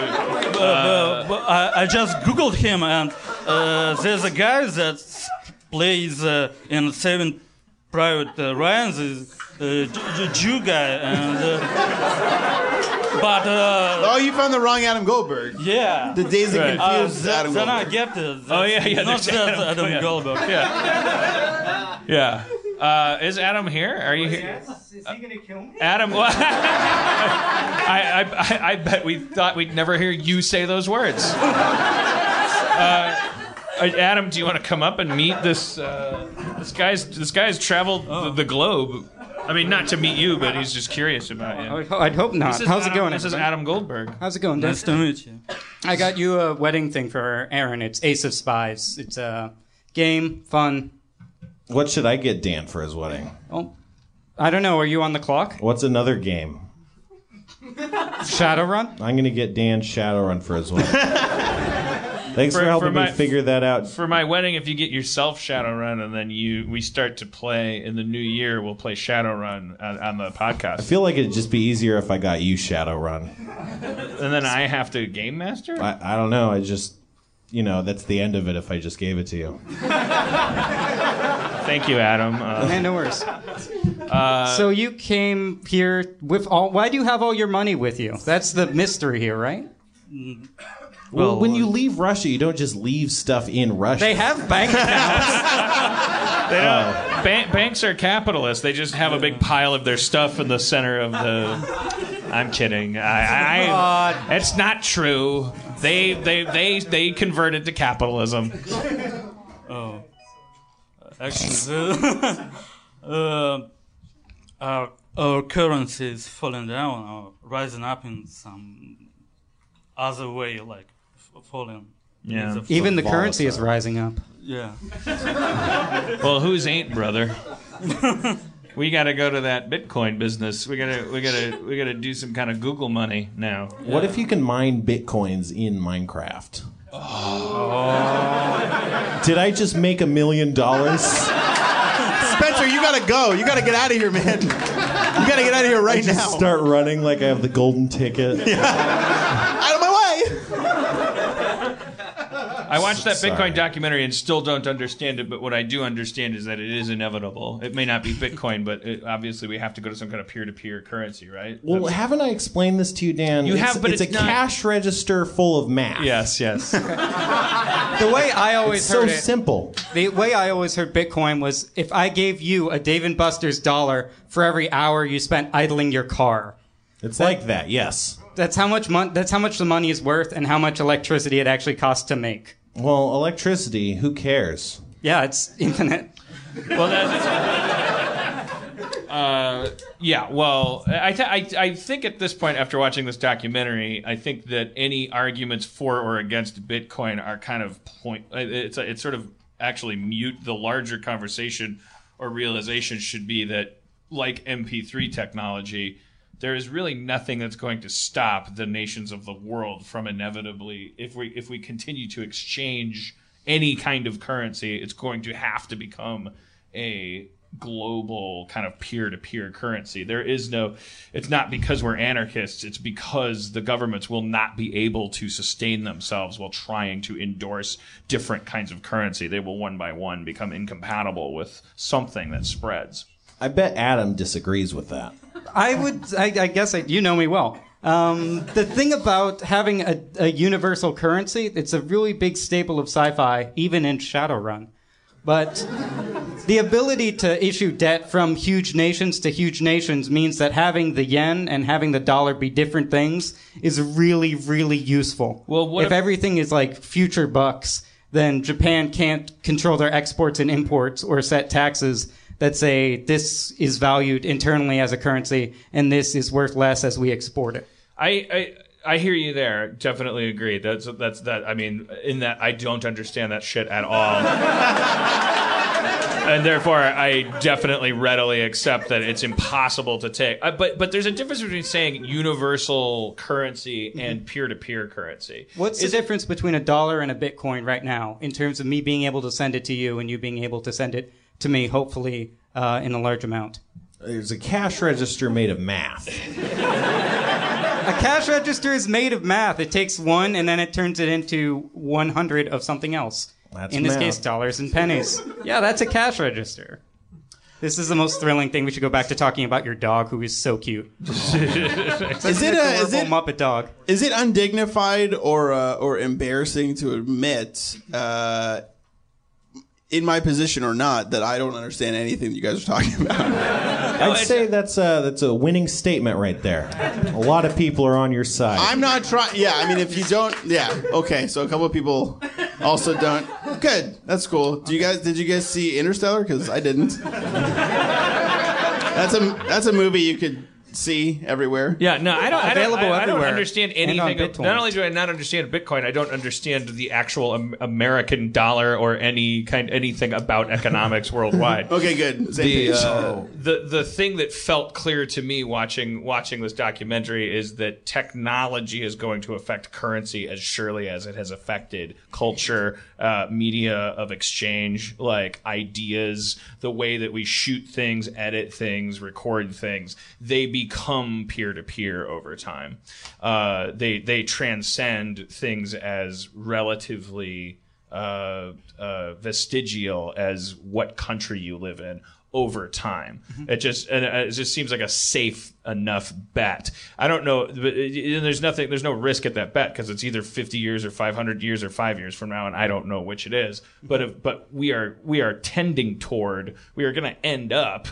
Uh, I, I just googled him, and uh, there's a guy that plays uh, in Saving Private uh, uh, J- J- Jew guy, and uh, but uh, Oh, you found the wrong Adam Goldberg. yeah. The Days of Right. Uh, Confused th- Adam then I Goldberg. get it. Oh, yeah, yeah, Not there's that Adam- Adam, oh, yeah. Goldberg. Yeah. Yeah. Uh, is Adam here? Are you here? Is he gonna kill me? Adam, (laughs) I, I, I, I bet we thought we'd never hear you say those words. (laughs) Uh, Adam, do you want to come up and meet this? Uh, this guy's this guy's traveled the, the globe. I mean, not to meet you, but he's just curious about you. I'd hope not. This is How's Adam- it going? This is everybody? Adam Goldberg. How's it going, Dan? Nice to meet you. I got you a wedding thing for Erin. It's Ace of Spies. It's a game, fun. What should I get Dan for his wedding? Oh, I don't know. Are you on the clock? What's another game? Shadowrun. I'm gonna get Dan Shadowrun for his wedding. (laughs) Thanks for, For- helping for me figure that out. For my wedding, if you get yourself Shadowrun and then you we start to play in the new year, we'll play Shadowrun on, on the podcast. I feel like it'd just be easier if I got you Shadowrun. and then I have to game master. I, I don't know. I just, you know, that's the end of it if I just gave it to you. (laughs) Thank you, Adam. Uh, Man, no worries. (laughs) so you came here with all. Why do you have all your money with you? That's the mystery here, right? Well, when you leave Russia, you don't just leave stuff in Russia. They have bank accounts. (laughs) They don't. Ban- banks are capitalists. They just have a big pile of their stuff in the center of the. (laughs) I'm kidding. I, I, it's not true. They they they they converted to capitalism. Oh, actually, (laughs) uh, our, our currency is falling down or rising up in some other way, like f- falling. Yeah. It's Even the currency is rising up. yeah. (laughs) Well, who's ain't, brother? (laughs) We got to go to that Bitcoin business. We gotta we gotta we gotta do some kind of Google money now. What if you can mine bitcoins in Minecraft? Did I just make a million dollars? Spencer, you gotta go. You gotta get out of here, man. You gotta get out of here right now. Just start running like I have the golden ticket. Out (laughs) of my way. I watched that Sorry. Bitcoin documentary and still don't understand it, but what I do understand is that it is inevitable. It may not be Bitcoin, but it, obviously we have to go to some kind of peer-to-peer currency, right? Well, haven't I explained this to you, Dan? You It's- have, but it's, it's a not- cash register full of math. Yes, yes. (laughs) the way I always It's so heard it, simple. The way I always heard Bitcoin was if I gave you a Dave and Buster's dollar for every hour you spent idling your car. It's like that, yes. That's how much mon- That's how much the money is worth, and how much electricity it actually costs to make. Well, electricity, who cares? Yeah, it's infinite. Well, that's. Uh, yeah, well, I, th- I I think at this point, after watching this documentary, I think that any arguments for or against Bitcoin are kind of point. It's it's sort of actually mute. The larger conversation or realization should be that, like MP3 technology, there is really nothing that's going to stop the nations of the world from inevitably, if we if we continue to exchange any kind of currency, it's going to have to become a global kind of peer-to-peer currency. There is no it's not because we're anarchists, it's because the governments will not be able to sustain themselves while trying to endorse different kinds of currency. They will one by one become incompatible with something that spreads. I bet Adam disagrees with that. I would. I, I guess I, you know me well. Um, the thing about having a, a universal currency, it's a really big staple of sci-fi, even in Shadowrun. But the ability to issue debt from huge nations to huge nations means that having the yen and having the dollar be different things is really, really useful. Well, if, if- everything is like future bucks, then Japan can't control their exports and imports or set taxes that say this is valued internally as a currency and this is worth less as we export it. I, I I hear you there. Definitely agree. That's that's that. I mean, in that I don't understand that shit at all, (laughs) and therefore I definitely readily accept that it's impossible to take. Uh, but but there's a difference between saying universal currency and peer-to-peer currency. What's Is the it- difference between a dollar and a Bitcoin right now in terms of me being able to send it to you and you being able to send it to me, hopefully uh, in a large amount? There's a cash register made of math. (laughs) A cash register is made of math. It takes one and then it turns it into 100 of something else. That's in this math. case, dollars and pennies. yeah, that's a cash register. This is the most thrilling thing. We should go back to talking about your dog, who is so cute. (laughs) Is it a, is it Muppet dog? Is it undignified or uh, or embarrassing to admit, uh, in my position or not, that I don't understand anything that you guys are talking about? I'd say that's a, that's a winning statement right there. A lot of people are on your side. I'm not trying. Yeah, I mean, if you don't, yeah, okay. So a couple of people also don't. Good, that's cool. Do you guys? Did you guys see Interstellar? Because I didn't. (laughs) That's a that's a movie you could see everywhere. Yeah, no, I don't. I don't, Available I, I don't everywhere understand and on anything. Of, BitTorrent. not only do I not understand Bitcoin, I don't understand the actual am- American dollar or any kind anything about economics (laughs) worldwide. Okay, good. Same the, page. uh, the the thing that felt clear to me watching watching this documentary is that technology is going to affect currency as surely as it has affected culture, uh, media of exchange, like ideas, the way that we shoot things, edit things, record things. They become peer to peer over time. Uh, they they transcend things as relatively uh, uh, vestigial as what country you live in over time. It just and it just seems like a safe enough bet. I don't know. But it- there's nothing. There's no risk at that bet because it's either 50 years or 500 years or five years from now, and I don't know which it is. But if, but we are we are tending toward. We are going to end up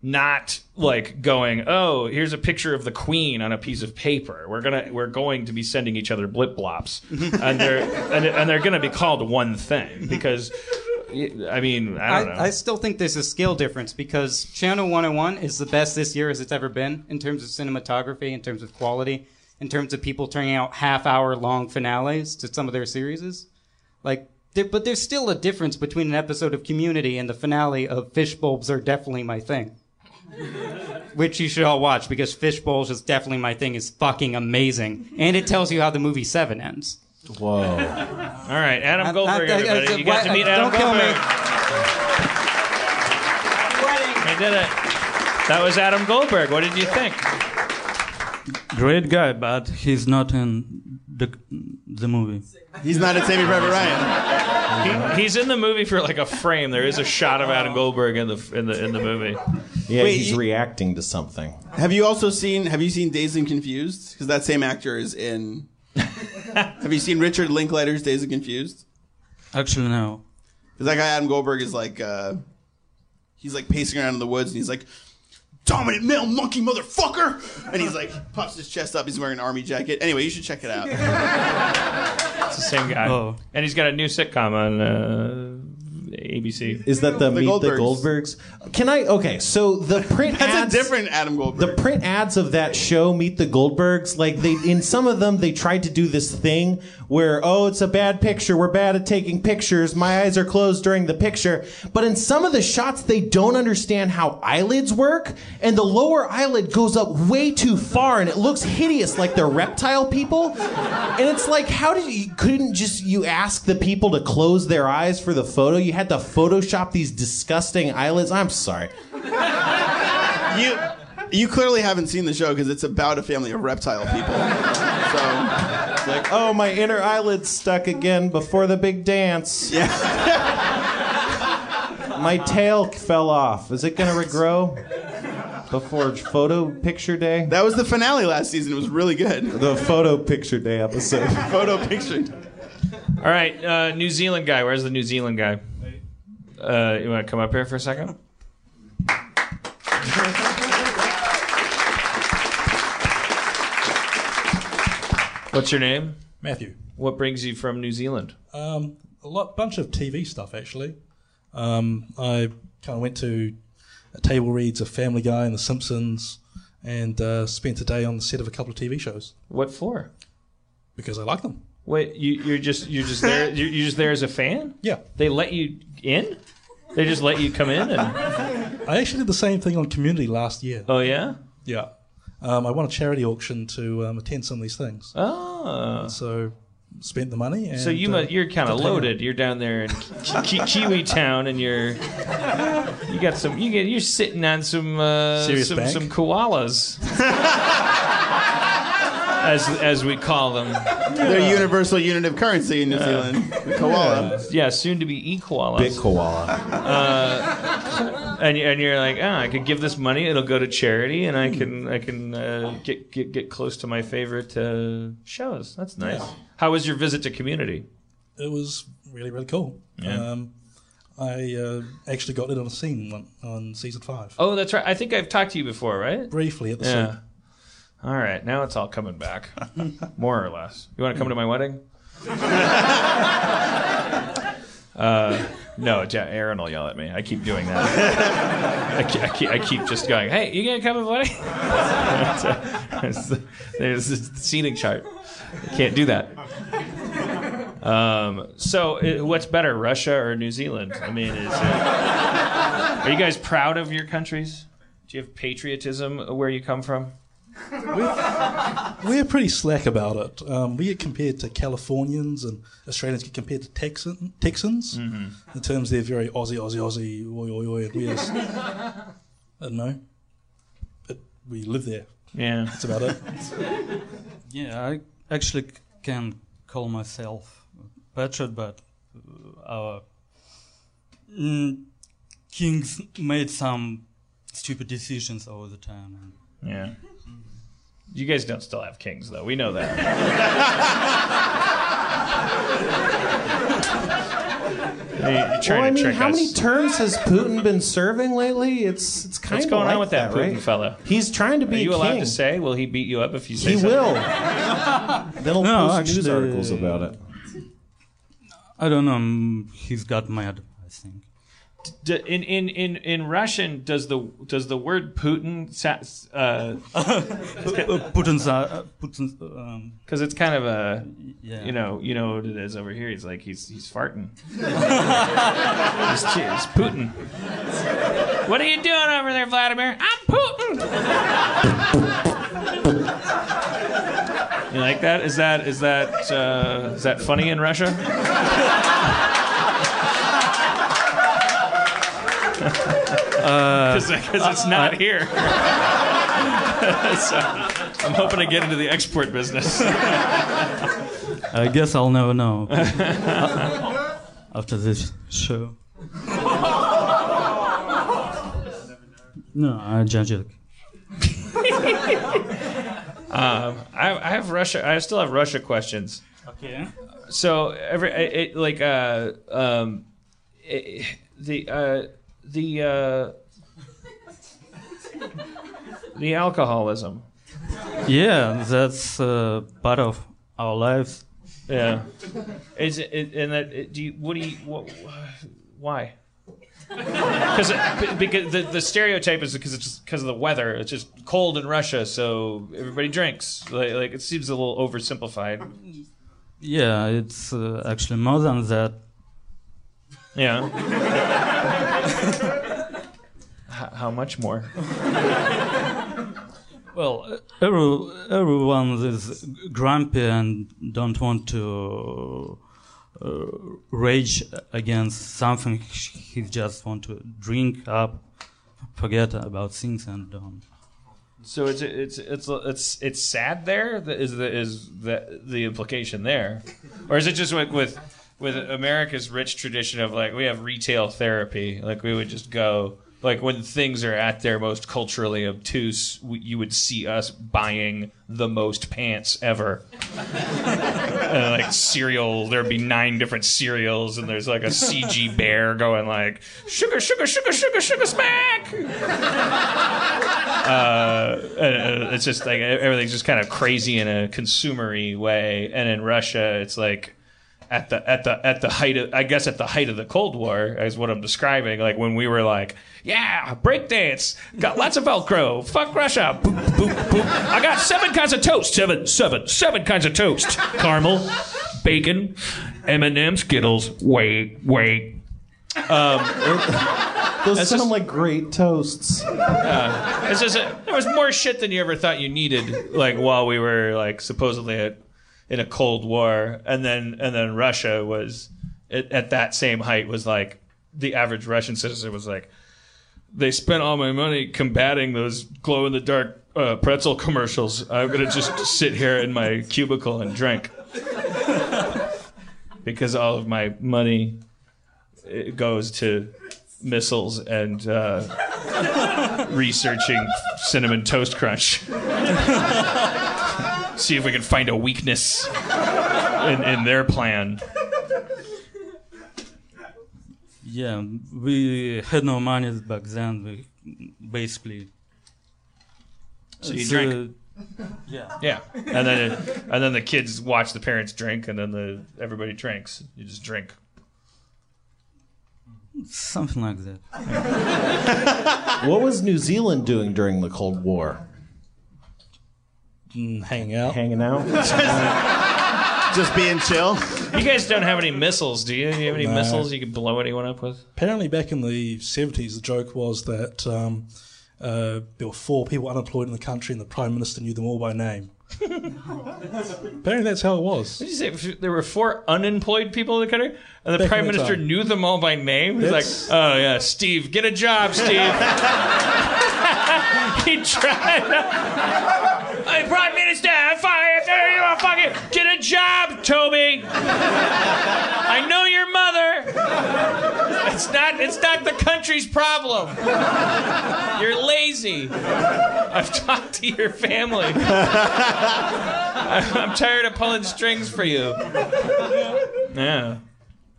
not like going oh here's a picture of the queen on a piece of paper we're gonna we're going to be sending each other blip blops (laughs) and they're and, and they're gonna be called one thing because i mean i don't know I, still think there's a skill difference because Channel 101 is the best this year as it's ever been in terms of cinematography, in terms of quality, in terms of people turning out half hour long finales to some of their series. Like, there, but there's still a difference between an episode of Community and the finale of Fish Bulbs Are Definitely My Thing. Which you should all watch because Fish Bulbs is definitely my thing is fucking amazing. And it tells you how the movie 7 ends. Whoa. all right adam I- goldberg I- I- everybody I- you got to meet adam don't kill me. goldberg i did it that was adam goldberg what did you think Great guy, but he's not in the the movie. He's not in Saving Private Ryan. He, he's in the movie for like a frame there is a shot of adam goldberg in the in the in the movie Yeah, Wait, he's you- reacting to something. Have you also seen? Have you seen Dazed and Confused? Because that same actor is in. (laughs) have you seen Richard Linklater's Dazed and Confused? Actually, no. Because that guy Adam Goldberg is like, uh, he's like pacing around in the woods, and he's like, "Dominant male monkey motherfucker!" And he's like, pops his chest up. He's wearing an army jacket. Anyway, you should check it out. It's the same guy. Oh. And he's got a new sitcom on uh, ABC. Is that the, The Meet the Goldbergs. Goldbergs? Can I? Okay, so the (laughs) print That's ads. a different Adam Goldberg. The print ads of that show, Meet the Goldbergs, like they in some of them they tried to do this thing where oh it's a bad picture, we're bad at taking pictures, my eyes are closed during the picture. But in some of the shots they don't understand how eyelids work, and the lower eyelid goes up way too far and it looks hideous like they're reptile people. And it's like how did you couldn't just you ask the people to close their eyes for the photo? You had to Photoshop these disgusting eyelids. I'm sorry. you you clearly haven't seen the show because it's about a family of reptile people. So It's like, oh, my inner eyelid's stuck again before the big dance. yeah, (laughs) My tail fell off. Is it going to regrow before photo picture day? that was the finale last season. It was really good. The photo picture day episode. (laughs) Photo picture. All right, uh, New Zealand guy. Where's the New Zealand guy? Uh, you want to come up here for a second? What's your name? Matthew. What brings you from New Zealand? Um, a lot, bunch of TV stuff actually. Um, I kind of went to table reads of Family Guy and The Simpsons, and uh, spent a day on the set of a couple of TV shows What for? because I like them. Wait, you, you're just you're just there you're, you're just there as a fan? Yeah, They let you in? They just let you come in and I actually did the same thing on Community last year. oh yeah Yeah, um, I won a charity auction to um, attend some of these things, oh so spent the money. And, so you uh, you're kind of got to hang out. loaded. You're down there in Ki- Ki- Kiwi Town, and you're you got some. You get you're sitting on some uh, some, some koalas, (laughs) as as we call them. Their universal unit of currency in New Zealand. The koala. Yeah, soon to be e koalas. Big koala. and you- and you're like, oh, I could give this money; it'll go to charity, and I can I can uh, get get get close to my favorite uh, shows. That's nice. How was your visit to Community? It was really really cool. Yeah. Um, I uh, actually got it on a scene one, on season five. Oh, that's right. I think I've talked to you before, right? Briefly at the Yeah. scene. All right, now it's all coming back, (laughs) more or less. You want to come to my wedding? (laughs) Uh, no, Erin will yell at me. I keep doing that. I, keep, I, keep, I keep just going, hey, you gonna come to my wedding? (laughs) There's the seating chart. You can't do that. Um, so, uh, what's better, Russia or New Zealand? I mean, is are you guys proud of your countries? Do you have patriotism where you come from? (laughs) We're pretty slack about it. Um, we get compared to Californians, and Australians get compared to Texan, Texans in terms they're very Aussie, Aussie, Aussie, oi, oi, oi. And we're just, I don't know. But we live there. Yeah. That's about it. Yeah, I actually can call myself patriot, but uh, our mm, kings made some stupid decisions all the time. And Yeah. You guys don't still have kings, though. We know that. (laughs) Hey, You're trying Well, I to trick how us. many terms has Putin been serving lately? It's it's kind What's of going like on with that, Putin right? fella? He's trying to be. Are be you a allowed king. to say? Will he beat you up if you say he something? will. (laughs) then he'll No, post news actually- articles about it. I don't know. um, He's got mad. I think. D- in, in, in, in Russian, does the does the word Putin sa- uh, (laughs) Putin's. Uh, Putin's. Um, because it's kind of a yeah. you know you know what it is over here. He's like he's he's farting. (laughs) he's, he's Putin. What are you doing over there, Vladimir? I'm Putin. you like that? Is that is that uh, is that funny in Russia? (laughs) Because it's not here. (laughs) so I'm hoping to get into the export business. I guess I'll never know (laughs) after this show. No, I judge it. (laughs) Um, I, I have Russia. I still have Russia questions. Okay. So every it, like uh um it, the uh the uh the alcoholism. Yeah, that's uh, part of our lives. Yeah. Is it, it and that it, do you what do you what, why? Because because the, the stereotype is because it's because of the weather. It's just cold in Russia, so everybody drinks. Like, like it seems a little oversimplified. Yeah, it's uh, actually more than that. Yeah. How, how much more? (laughs) Well, uh, every, everyone is grumpy and don't want to uh, rage against something. He just want to drink up, forget about things, and um, So it's it's it's it's it's sad. There is the is the the implication there, or is it just like with with America's rich tradition of like we have retail therapy, like we would just go like when things are at their most culturally obtuse, you would see us buying the most pants ever. (laughs) and like cereal, there'd be nine different cereals, and there's like a CG bear going like sugar, sugar, sugar, sugar, sugar smack. (laughs) Uh, and, uh, it's just like everything's just kind of crazy in a consumery way, and in Russia, it's like at the at the at the height of I guess at the height of the Cold War is what I'm describing. Like when we were like, yeah, breakdance, got lots of Velcro, fuck Russia, boop, boop, boop. I got seven kinds of toast, seven, seven, seven kinds of toast, caramel, bacon, M&M, Skittles. Wait, wait. Um, Those sound just- like great toasts. uh, it's just there was more shit than you ever thought you needed. Like while we were like supposedly at, in a Cold War, and then and then Russia was at, at that same height was like the average Russian citizen was like they spent all my money combating those glow in the dark uh, pretzel commercials. I'm gonna just sit here in my cubicle and drink (laughs) because all of my money goes to missiles and uh, (laughs) researching cinnamon toast crunch. (laughs) See if we can find a weakness in, in their plan. yeah, we had no money back then. We basically. So you it's, drink. uh, (laughs) yeah. Yeah, and then and then the kids watch the parents drink, and then the everybody drinks. You just drink. Something like that. what was New Zealand doing during the Cold War? Hanging out. Hanging out. (laughs) Just being chill. You guys don't have any missiles, do you? Do you have any No. missiles you can blow anyone up with? Apparently, back in the 70s, the joke was that um, uh, there were four people unemployed in the country and the Prime Minister knew them all by name. (laughs) Apparently, that's how it was. What did you say? There were four unemployed people in the country, and the Back prime in the minister time. knew them all by name. He's That's- like, "Oh yeah, Steve, get a job, Steve." (laughs) he tried. Hey, prime minister, I'm fired. You are fucking get a job, Toby. I know your mother. It's not. It's not the country's problem. You're lazy. I've talked to your family. I'm tired of pulling strings for you. Yeah.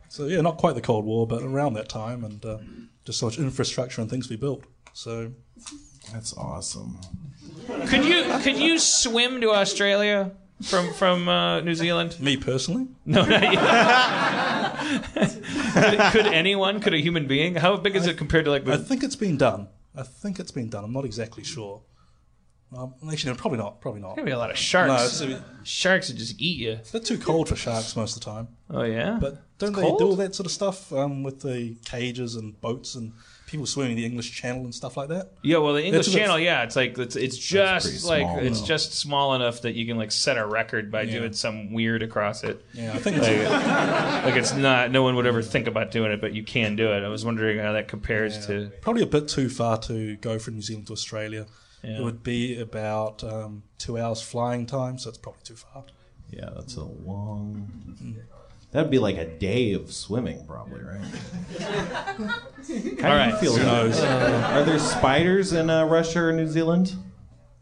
So, yeah, not quite the Cold War, but around that time, and uh, just so much infrastructure and things we built. So, That's awesome. Could you could you swim to Australia from from uh, New Zealand? Me personally? No, not you. could, (laughs) could anyone? Could a human being? How big is it compared to like? The... I think it's been done. I think it's been done. I'm not exactly sure. Um, actually, no, probably not. Probably not. There'd be a lot of sharks. No, sharks would just eat you. they're too cold for sharks most of the time. Oh yeah. But don't It's they cold? do all that sort of stuff um, with the cages and boats and people swimming the English Channel and stuff like that? Yeah, well, the English That's a bit- Channel, yeah, it's like it's, it's pretty just like small, it's though. just small enough that you can like set a record by Yeah. doing some weird across it. Yeah, I think it's, Like, (laughs) like it's not. No one would ever think about doing it, but you can do it. I was wondering how that compares to. probably a bit too far to go from New Zealand to Australia. Yeah. It would be about um, two hours flying time, so it's probably too far. Yeah, that's a long. That'd be like a day of swimming, probably, right? (laughs) How All do you right. feel Who knows? Uh, are there spiders in uh, Russia or New Zealand?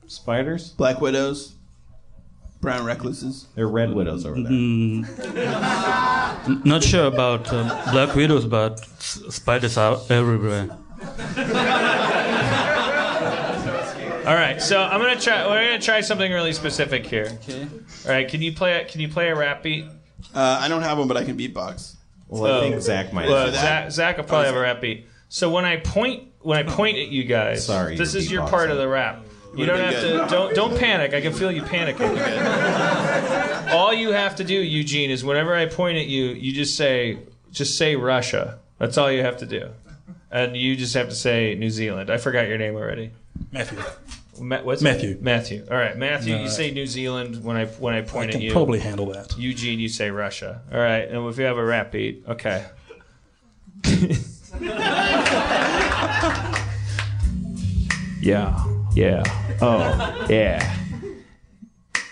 Spiders? Black widows. Brown recluses. They're red widows over there. Mm, n- not sure about uh, black widows, but s- spiders are everywhere. (laughs) All right, so I'm gonna try. We're gonna try something really specific here. Okay. All right, can you play? Can you play a rap beat? Uh, I don't have one, but I can beatbox. Well, I think Zach might. Well, For that? Zach, Zach will probably have a rap beat. So when I point, when I point at you guys, Sorry, this you're is your part of the rap. You don't have good. to. Don't don't panic. I can feel you panicking. All you have to do, Eugene, is whenever I point at you, you just say, just say Russia. That's all you have to do, and you just have to say New Zealand. I forgot your name already. Matthew. Ma- what's Matthew. Matthew. All right, Matthew. No, you I- say New Zealand when I when I I point can at you. probably handle that. Eugene, you say Russia. All right, and if you have a rap beat, okay. (laughs) yeah, yeah, oh, yeah,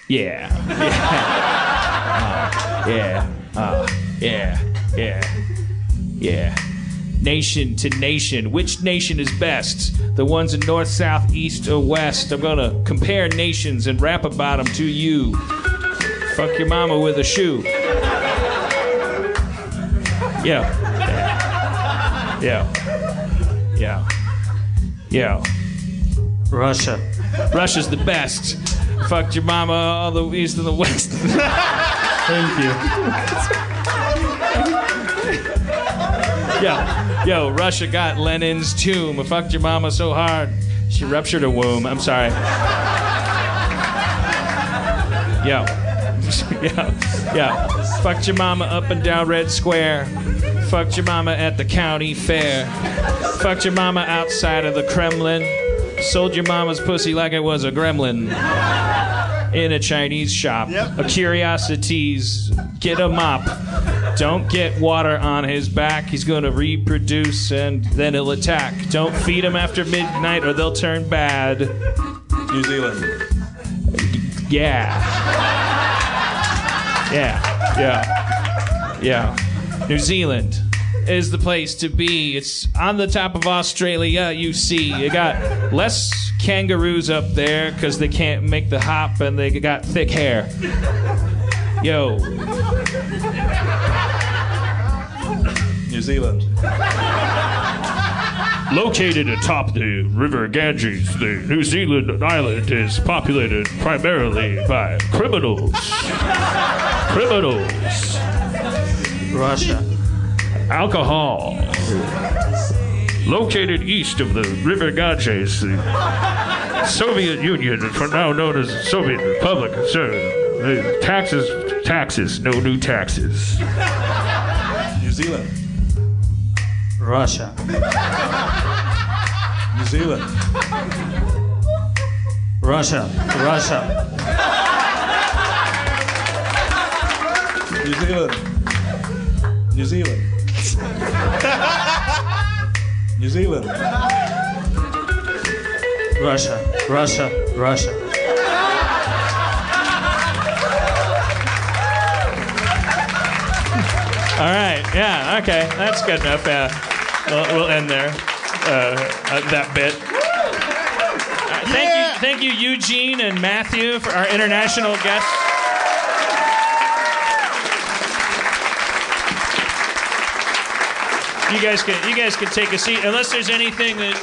yeah, yeah, (laughs) uh, uh, yeah, yeah, yeah. Nation to nation, which nation is best? The ones in north, south, east, or west? I'm gonna compare nations and rap about them to you. Fuck your mama with a shoe. Yeah. Yeah. Yeah. Yeah. Russia. Russia's the best. Fucked your mama all the east and the west. Thank you. (laughs) Yo, yo, Russia got Lenin's tomb. Fucked your mama so hard, she ruptured her womb. I'm sorry. Yo, (laughs) yo, yo. Fucked your mama up and down Red Square. Fucked your mama at the county fair. Fucked your mama outside of the Kremlin. Sold your mama's pussy like it was a gremlin. In a Chinese shop. A curiosities. Get a mop. Don't get water on his back. He's going to reproduce and then he'll attack. Don't feed him after midnight or they'll turn bad. New Zealand. Yeah. Yeah. Yeah. Yeah. New Zealand is the place to be. It's on the top of Australia, you see. You got less kangaroos up there because they can't make the hop and they got thick hair. Yo. New Zealand. Located atop the River Ganges, the New Zealand island is populated primarily by criminals. criminals. Russia. Alcohol. Located east of the River Ganges, the Soviet Union, for now known as the Soviet Republic, sir. The taxes, taxes, no new taxes. New Zealand. Russia. New Zealand. Russia. Russia. New Zealand. New Zealand. New Zealand. Russia. Russia. Russia. All right. Yeah. Okay. That's good enough. Yeah. We'll, we'll end there. Uh, uh, that bit. Uh, thank you, thank you, Eugene and Matthew, for our international guests. You guys can you guys can take a seat unless there's anything that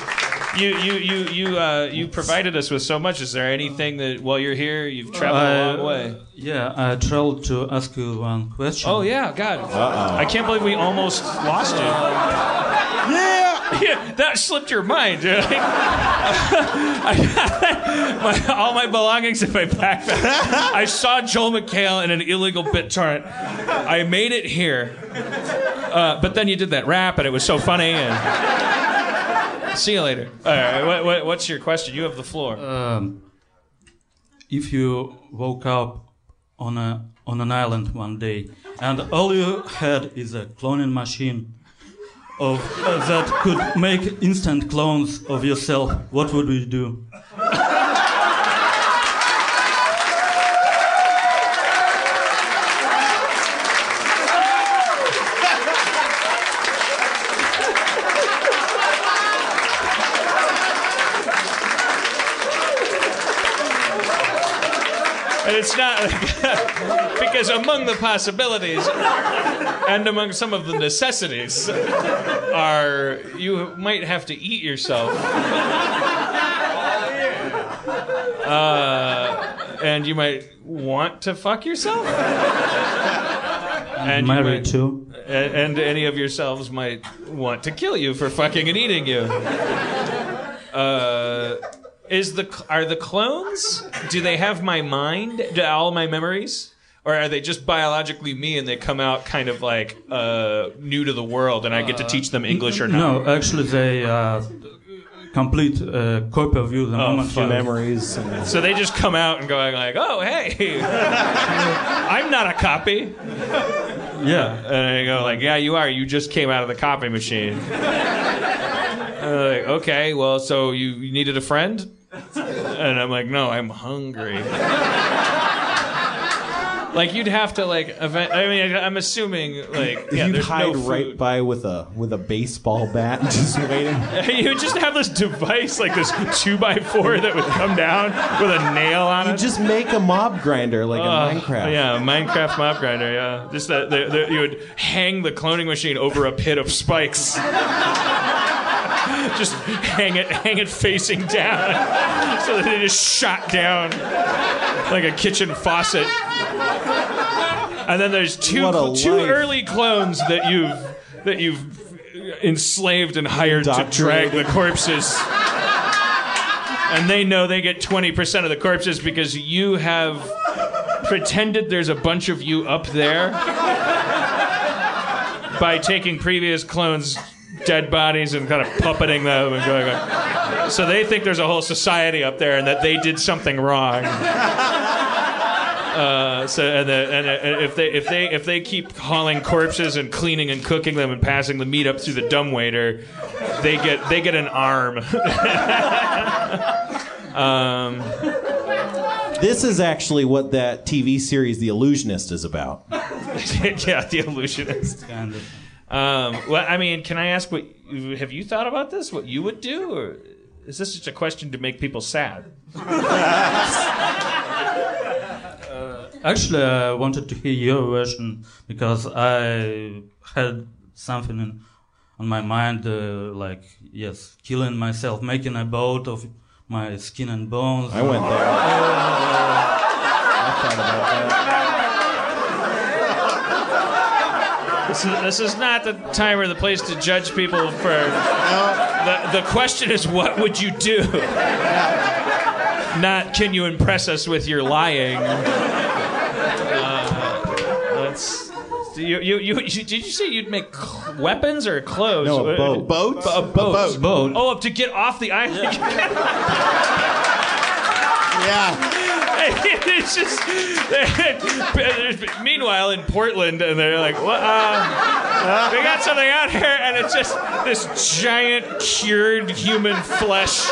you you you you uh, you provided us with so much. Is there anything that while you're here you've traveled a long way? Yeah, I traveled to ask you one question. Oh yeah, God! I can't believe we almost lost you. Yeah. (laughs) That slipped your mind. (laughs) Like- (laughs) my, all my belongings in my backpack. I saw Joel McHale in an illegal BitTorrent. I made it here, uh, but then you did that rap, and it was so funny. And see you later. All right, what, what, what's your question? You have the floor. Um, if you woke up on a on an island one day and all you had is a cloning machine of uh, that could make instant clones of yourself, what would we do? It's not (laughs) because among the possibilities and among some of the necessities are you might have to eat yourself. Uh, and you might want to fuck yourself. And you might- too. And, and any of yourselves might want to kill you for fucking and eating you. Uh, is the are the clones? Do they have my mind? Do all my memories? Or are they just biologically me and they come out kind of like uh, new to the world and I get to teach them English or not? No, actually, they uh, complete uh, copy of you the Oh, moment you memories. And... So they just come out and going like, "Oh, hey, (laughs) I'm not a copy." Yeah. And I go like, "Yeah, you are. You just came out of the copy machine." And like, okay, well, so you, you needed a friend? And I'm like, no, I'm hungry. Like you'd have to like event. I mean, I'm assuming like yeah, You'd there's hide no food. right by with a with a baseball bat, just (laughs) waiting. you would just have this device, like this two by four, that would come down with a nail on it. You it. just make a mob grinder like Uh, a Minecraft. Yeah, Minecraft mob grinder. Yeah, just that the, the, you would hang the cloning machine over a pit of spikes. (laughs) just hang it, hang it facing down, (laughs) so that it just shot down like a kitchen faucet. And then there's two a two life. early clones that you've that you've enslaved and hired to drag the corpses. And they know they get 20% of the corpses because you have pretended there's a bunch of you up there by taking previous clones' dead bodies and kind of puppeting them and going like, so they think there's a whole society up there and that they did something wrong. Uh, so and, the, and, and if they if they if they keep hauling corpses and cleaning and cooking them and passing the meat up through the dumbwaiter, they get they get an arm. (laughs) um, This is actually what that TV series, The Illusionist, is about. (laughs) yeah, the illusionist. Kind of. Um, well, I mean, can I ask what have you thought about this? What you would do, or is this just a question to make people sad? (laughs) Actually, I wanted to hear your version because I had something in, on my mind, uh, like yes, killing myself, making a boat of my skin and bones. I went there. I thought about that. This is, this is not the time or the place to judge people for. The, the question is, what would you do? Not can you impress us with your lying? Uh, that's. You, you, you, you- did you say you'd make cl- weapons or clothes? No, a boat. Boats? A boat. A boat. Oh, to get off the island. Yeah. (laughs) (laughs) it's just. (laughs) meanwhile, in Portland, and they're like, "What? Uh, we got something out here," and it's just this giant cured human flesh,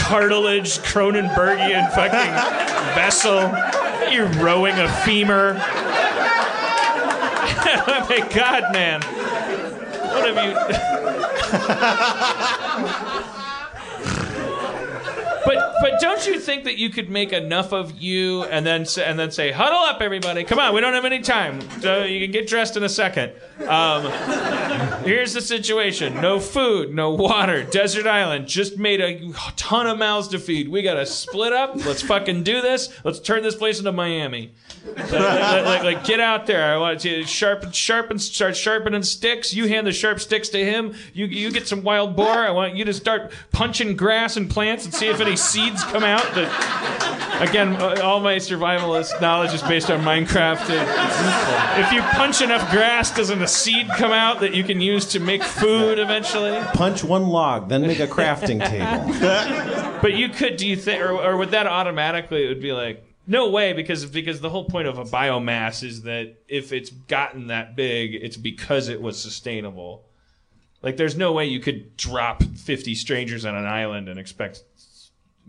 cartilage, Cronenbergian fucking vessel. You're rowing a femur. (laughs) oh my God, man! What have you? (laughs) But but don't you think that you could make enough of you and then and then say huddle up everybody. Come on we don't have any time. So you can get dressed in a second. Um, here's the situation. No food no water desert island. Just made a ton of mouths to feed. We gotta split up. Let's fucking do this. Let's turn this place into Miami. Like, like, like, like, get out there. I want you to sharpen sharpen start sharpening sticks. You hand the sharp sticks to him. You you get some wild boar. I want you to start punching grass and plants and see if any seeds come out that again uh, all my survivalist knowledge is based on Minecraft. If you punch enough grass doesn't a seed come out that you can use to make food eventually? Punch one log, then make a (laughs) crafting table. but you could do you think or, or would that automatically it would be like no way because because the whole point of a biomass is that if it's gotten that big it's because it was sustainable. Like there's no way you could drop 50 strangers on an island and expect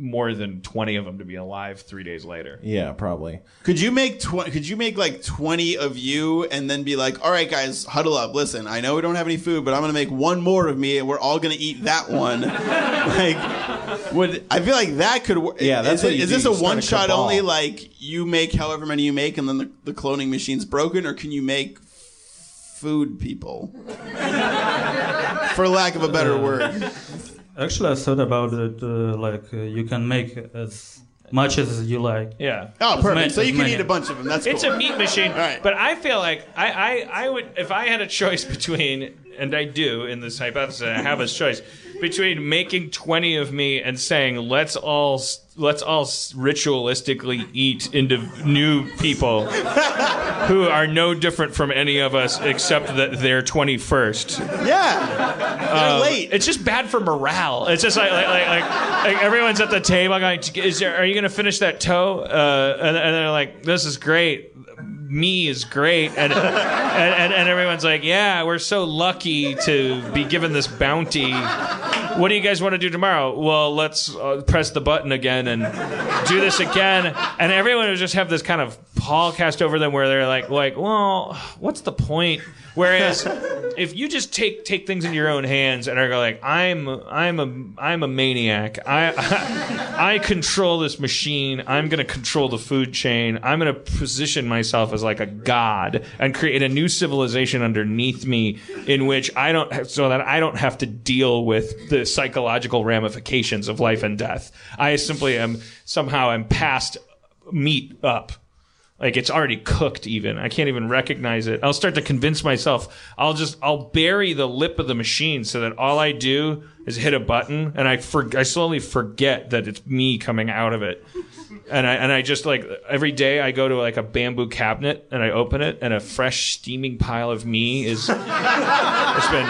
more than twenty of them to be alive three days later. Yeah, probably. Could you make tw- Could you make like twenty of you, and then be like, "All right, guys, huddle up. Listen, I know we don't have any food, but I'm gonna make one more of me, and we're all gonna eat that one." (laughs) like, would I feel like that could work? Yeah, that's is, what it, you is do. this a start a one shot cabal. only? Like, you make however many you make, and then the, the cloning machine's broken, or can you make food people? (laughs) For lack of a better word. Actually, I thought about it. Uh, like uh, you can make as much as you like. Yeah. Oh, As perfect. many- so you can many. eat a bunch of them. That's it's cool. a meat machine. All right. But I feel like I, I, I would if I had a choice between and I do in this hypothesis I have a choice between making 20 of me and saying let's all s- let's all ritualistically eat into new people who are no different from any of us except that they're 21st. Yeah. They're Um, late. It's just bad for morale. It's just like like like, like, everyone's at the table going, "Is there, are you going to finish that toe?" Uh, and, and they're like, "This is great." Me is great, and, and and and everyone's like, "Yeah, we're so lucky to be given this bounty." What do you guys want to do tomorrow? Well, let's uh, press the button again and do this again. And everyone would just have this kind of pall cast over them where they're like, like, well, what's the point? Whereas if you just take take things in your own hands and are like, I'm I'm a I'm a maniac. I I, (laughs) I control this machine. I'm going to control the food chain. I'm going to position myself as like a god and create a new civilization underneath me in which I don't have, so that I don't have to deal with the psychological ramifications of life and death. I simply am somehow am past meat up. Like it's already cooked even. I can't even recognize it. I'll start to convince myself. I'll just I'll bury the lip of the machine so that all I do is hit a button and I for, I slowly forget that it's me coming out of it. And I and I just like every day I go to like a bamboo cabinet and I open it and a fresh steaming pile of me is it's been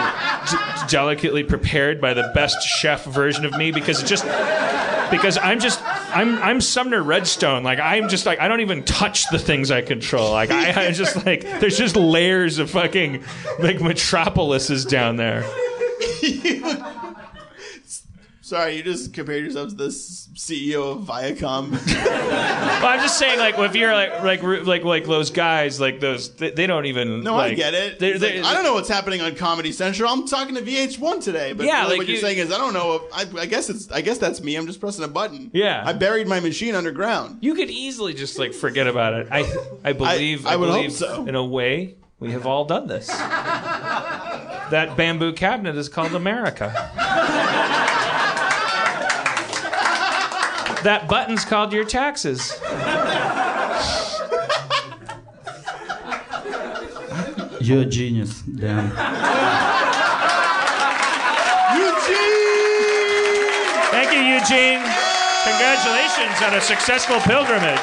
d- delicately prepared by the best chef version of me because it just because I'm just I'm I'm Sumner Redstone. Like I'm just like I don't even touch the things I control. Like I, I just like there's just layers of fucking like metropolises down there. (laughs) Sorry, you just compared yourself to the CEO of Viacom. (laughs) Well, I'm just saying like if you're like like like like those guys like those they, they don't even No, like, I get it. They're, It's they're, like, I don't know what's happening on Comedy Central. I'm talking to VH1 today, but Yeah, really like what you're you- saying is I don't know. If, I, I guess it's I guess that's me. I'm just pressing a button. Yeah. I buried my machine underground. You could easily just like forget about it. I I believe I would hope believe so. in a way we have all done this. (laughs) that bamboo cabinet is called America. (laughs) that button's called your taxes. You're a genius, Dan. Eugene! Thank you, Eugene. Congratulations on a successful pilgrimage.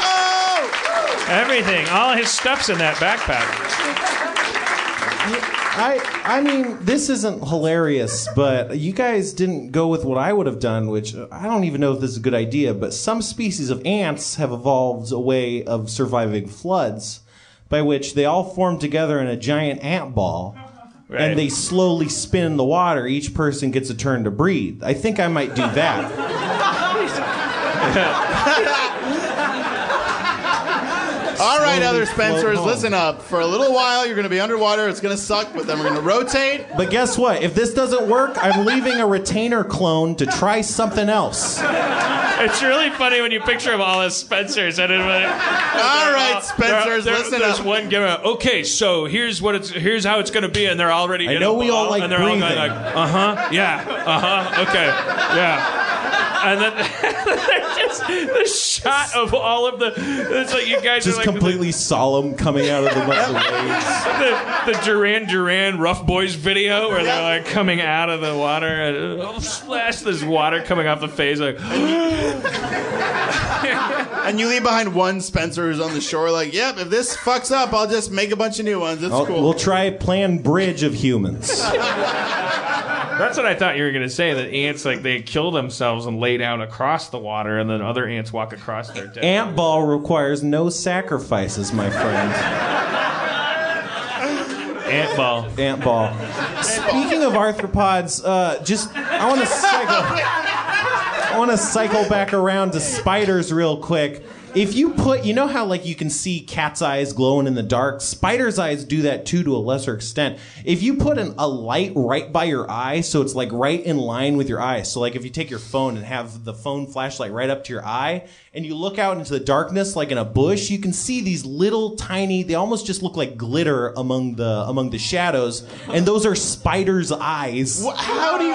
Oh! Everything, all his stuff's in that backpack. I I mean, this isn't hilarious, but you guys didn't go with what I would have done, which I don't even know if this is a good idea, but some species of ants have evolved a way of surviving floods by which they all form together in a giant ant ball. Right. And they slowly spin in the water. Each person gets a turn to breathe. I think I might do that. (laughs) All right, other Spencers, listen up. For a little while, you're going to be underwater. It's going to suck, but then we're going to rotate. But guess what? If this doesn't work, I'm leaving a retainer clone to try something else. It's really funny when you picture them all as Spencers. And it, all right, Spencers, listen There's up. one giving. Okay, so here's what it's here's how it's going to be, and they're already. I know a we all like and they're all breathing. going like, uh huh, yeah, uh huh, okay, yeah. And then (laughs) they're just the shot of all of the. It's like you guys Just are like completely solemn coming out of the, the (laughs) waves. the, the Duran Duran Rough Boys video where they're like coming out of the water and oh, splash this water coming off the face like (gasps) And you leave behind one Spencer who's on the shore, like, yep, if this fucks up, I'll just make a bunch of new ones. It's I'll- cool. We'll try plan bridge of humans. That's what I thought you were going to say. That ants like they kill themselves and lay down across the water, and then other ants walk across their dead. Ant ball requires no sacrifices, my friend. Ant ball. Ant ball. Speaking of arthropods, uh, just I want to cycle. I want to cycle back around to spiders real quick. If you put, you know how like you can see cat's eyes glowing in the dark. Spiders' eyes do that too to a lesser extent. If you put an, a light right by your eye, so it's like right in line with your eye. So like if you take your phone and have the phone flashlight right up to your eye, and you look out into the darkness like in a bush, you can see these little tiny. They almost just look like glitter among the among the shadows, and those are spiders' eyes. How do you?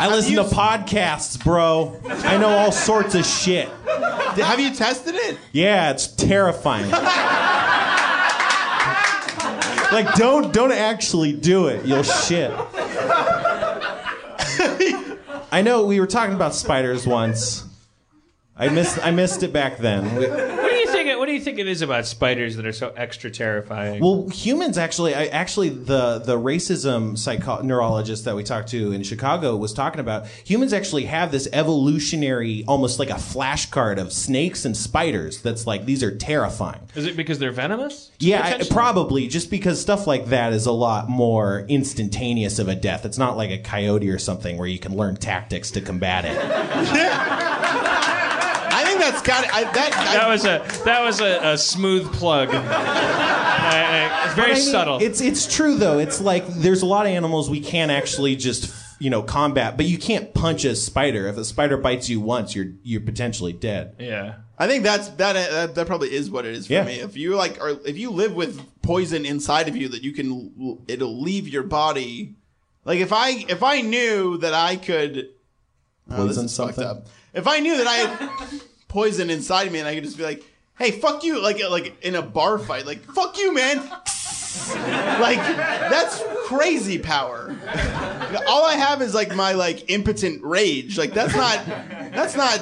I listen to podcasts, bro. I know all sorts of shit. Have you tested it? Yeah, it's terrifying. like don't don't actually do it. You'll shit. I know we were talking about spiders once. I missed I missed it back then. We- do you think? What do you think it is about spiders that are so extra terrifying? Well, humans actually, I, actually, the the racism psycho- neurologist that we talked to in Chicago was talking about humans actually have this evolutionary, almost like a flashcard of snakes and spiders. That's like these are terrifying. is it because they're venomous? Yeah, I- probably just because stuff like that is a lot more instantaneous of a death. It's not like a coyote or something where you can learn tactics to combat it. (laughs) I think that's got. I, that, I, That was a that was a, a smooth plug. I- I- it's very But I mean, subtle. It's it's true though. It's like there's a lot of animals we can't actually just you know combat, but you can't punch a spider. If a spider bites you once, you're you're potentially dead. yeah. I think that's that, that. That probably is what it is for Yeah. me. If you like, or if you live with poison inside of you that you can, it'll leave your body. Like if I if I knew that I could oh, this Poison is fucked something? up. If I knew that I had (laughs) poison inside me and I could just be like, "Hey, fuck you!" Like like in a bar fight, like "fuck you, man." (laughs) like that's crazy power. (laughs) All I have is like my like impotent rage. Like that's not that's not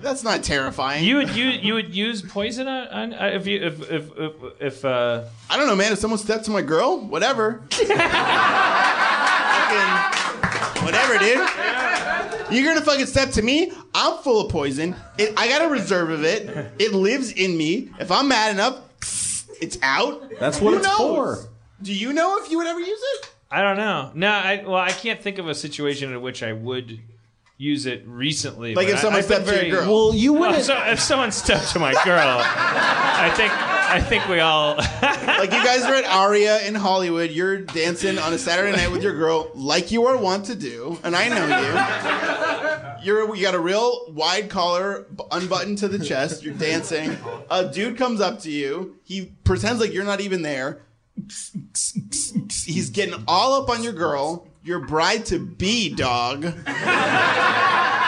that's not terrifying. You would you you would use poison on, on uh, if you if if if, if uh, I don't know, man. If someone steps to my girl, whatever. (laughs) Fucking whatever, dude. You're gonna fucking step to me. I'm full of poison. It, I got a reserve of it. It lives in me. If I'm mad enough, (sniffs) it's out. That's what Who it's knows? for. Do you know if you would ever use it? I don't know. No, I well I can't think of a situation in which I would use it recently. Like but if I- someone I've been stepped to your very- girl. Well, you wouldn't. so if someone stepped to my girl, I think I think we all. (laughs) Like you guys are at Aria in Hollywood. You're dancing on a Saturday night with your girl, like you are wont to do, and I know you. You're you got a real wide collar, unbuttoned to the chest. You're dancing. A dude comes up to you. He pretends like you're not even there. He's getting all up on your girl, your bride to be dog.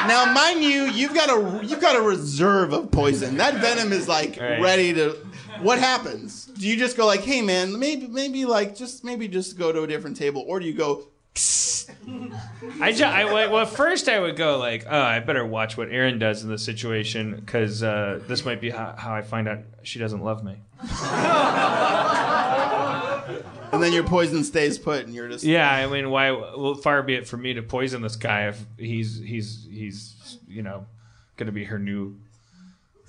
Now, mind you, you've got a you've got a reserve of poison. That venom is like Right. ready to. What happens? Do you just go like, "Hey, man, maybe maybe like just maybe just go to a different table," or do you go? I, ju- I well, well, first I would go like, oh, I better watch what Erin does in this situation because uh, this might be how, how I find out she doesn't love me. (laughs) And then your poison stays put, and you're just Yeah, I mean, why? Well, far be it for me to poison this guy if he's he's he's you know going to be her new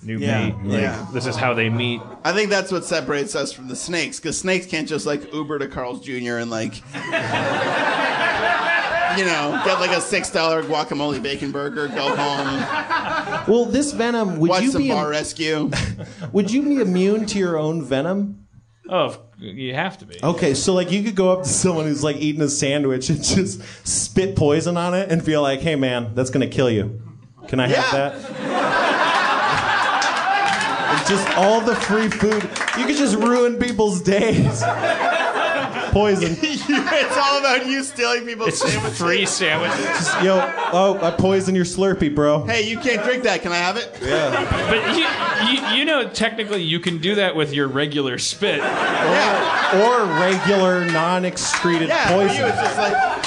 new Yeah, mate. Like, yeah. This is how they meet. I think that's what separates us from the snakes, because snakes can't just like Uber to Carl's Jr. and like, (laughs) you know, get like a six dollar guacamole bacon burger, go home, Well, this venom would watch you some be bar rescue. (laughs) would you be immune to your own venom? Oh, you have to be. Okay, so like you could go up to someone who's like eating a sandwich and (laughs) just spit poison on it and feel like, "Hey, man, that's gonna kill you. Can I have Yeah. that?" It's just all the free food. You could just ruin people's days. Poison. (laughs) it's all about you stealing people's It's just sandwiches. free sandwiches. Just, yo, oh, I poison your Slurpee, bro. Hey, you can't drink that. Can I have it? Yeah. But you, you, you know, technically, you can do that with your regular spit. Yeah. Or regular non-excreted Yeah, poison. you, it's just like,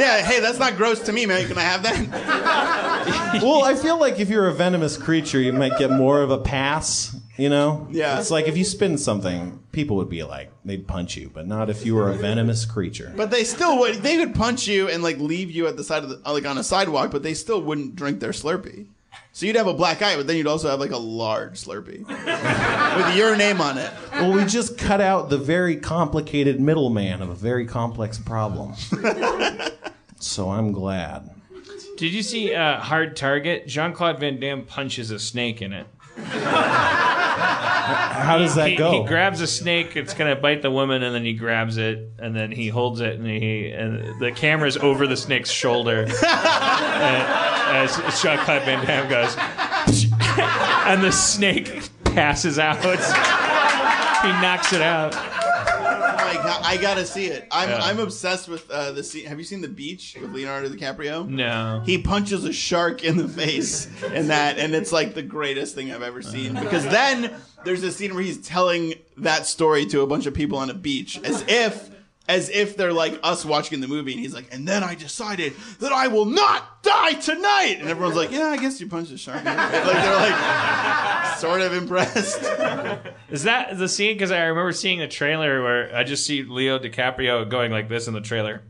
yeah, hey, that's not gross to me, man. Can I have that? (laughs) well, I feel like if you're a venomous creature, you might get more of a pass. You know? Yeah. It's like if you spin something, people would be like, they'd punch you, but not if you were a venomous creature. But they still would. They would punch you and like leave you at the side of the uh, like on a sidewalk, but they still wouldn't drink their Slurpee. So you'd have a black eye, but then you'd also have like a large Slurpee (laughs) with your name on it. Well, we just cut out the very complicated middleman of a very complex problem. (laughs) so I'm glad. Did you see uh, Hard Target? Jean Claude Van Damme punches a snake in it. How does that he, go? He grabs a snake. It's gonna bite the woman, and then he grabs it, and then he holds it, and he and the camera's over the snake's shoulder, (laughs) as Jean Claude Van Damme goes, and the snake passes out. (laughs) he knocks it out. God, I gotta see it. I'm Yeah. I'm obsessed with uh, the scene. Have you seen The Beach with Leonardo DiCaprio? No. He punches a shark in the face in that, and it's like the greatest thing I've ever seen. Because then there's a scene where he's telling that story to a bunch of people on a beach, as if as if they're like us watching the movie, and he's like, and then I decided that I will not die tonight, and everyone's like, yeah, I guess you punched a shark. the. (laughs) Like they're like sort of impressed. Is that the scene? Because I remember seeing a trailer where I just see Leo DiCaprio going like this in the trailer.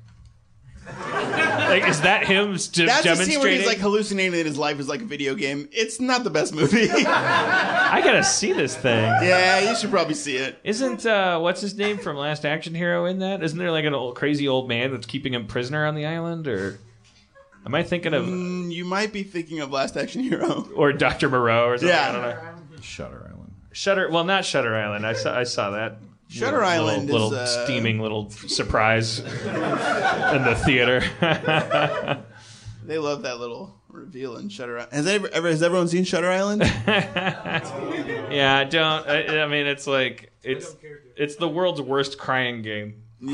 Like, is that him st- That's the demonstrating? scene where he's like hallucinating that his life is like a video game. It's not the best movie. (laughs) I gotta see this thing. Yeah, you should probably see it. Isn't uh, what's his name from Last Action Hero in that? Isn't there like an old crazy old man that's keeping him prisoner on the island? Or am I thinking of Mm, you might be thinking of Last Action Hero. or Doctor Moreau or something? Yeah. I don't know. Shutter Island. Shutter. Well, not Shutter Island. I saw. I saw that. Shutter little, Island is, little, uh, steaming little surprise in the theater. (laughs) They love that little reveal in Shutter Island. Has, ever, ever, has everyone seen Shutter Island? (laughs) yeah, I don't. I, I mean, it's like it's it's the world's worst crying game. (laughs)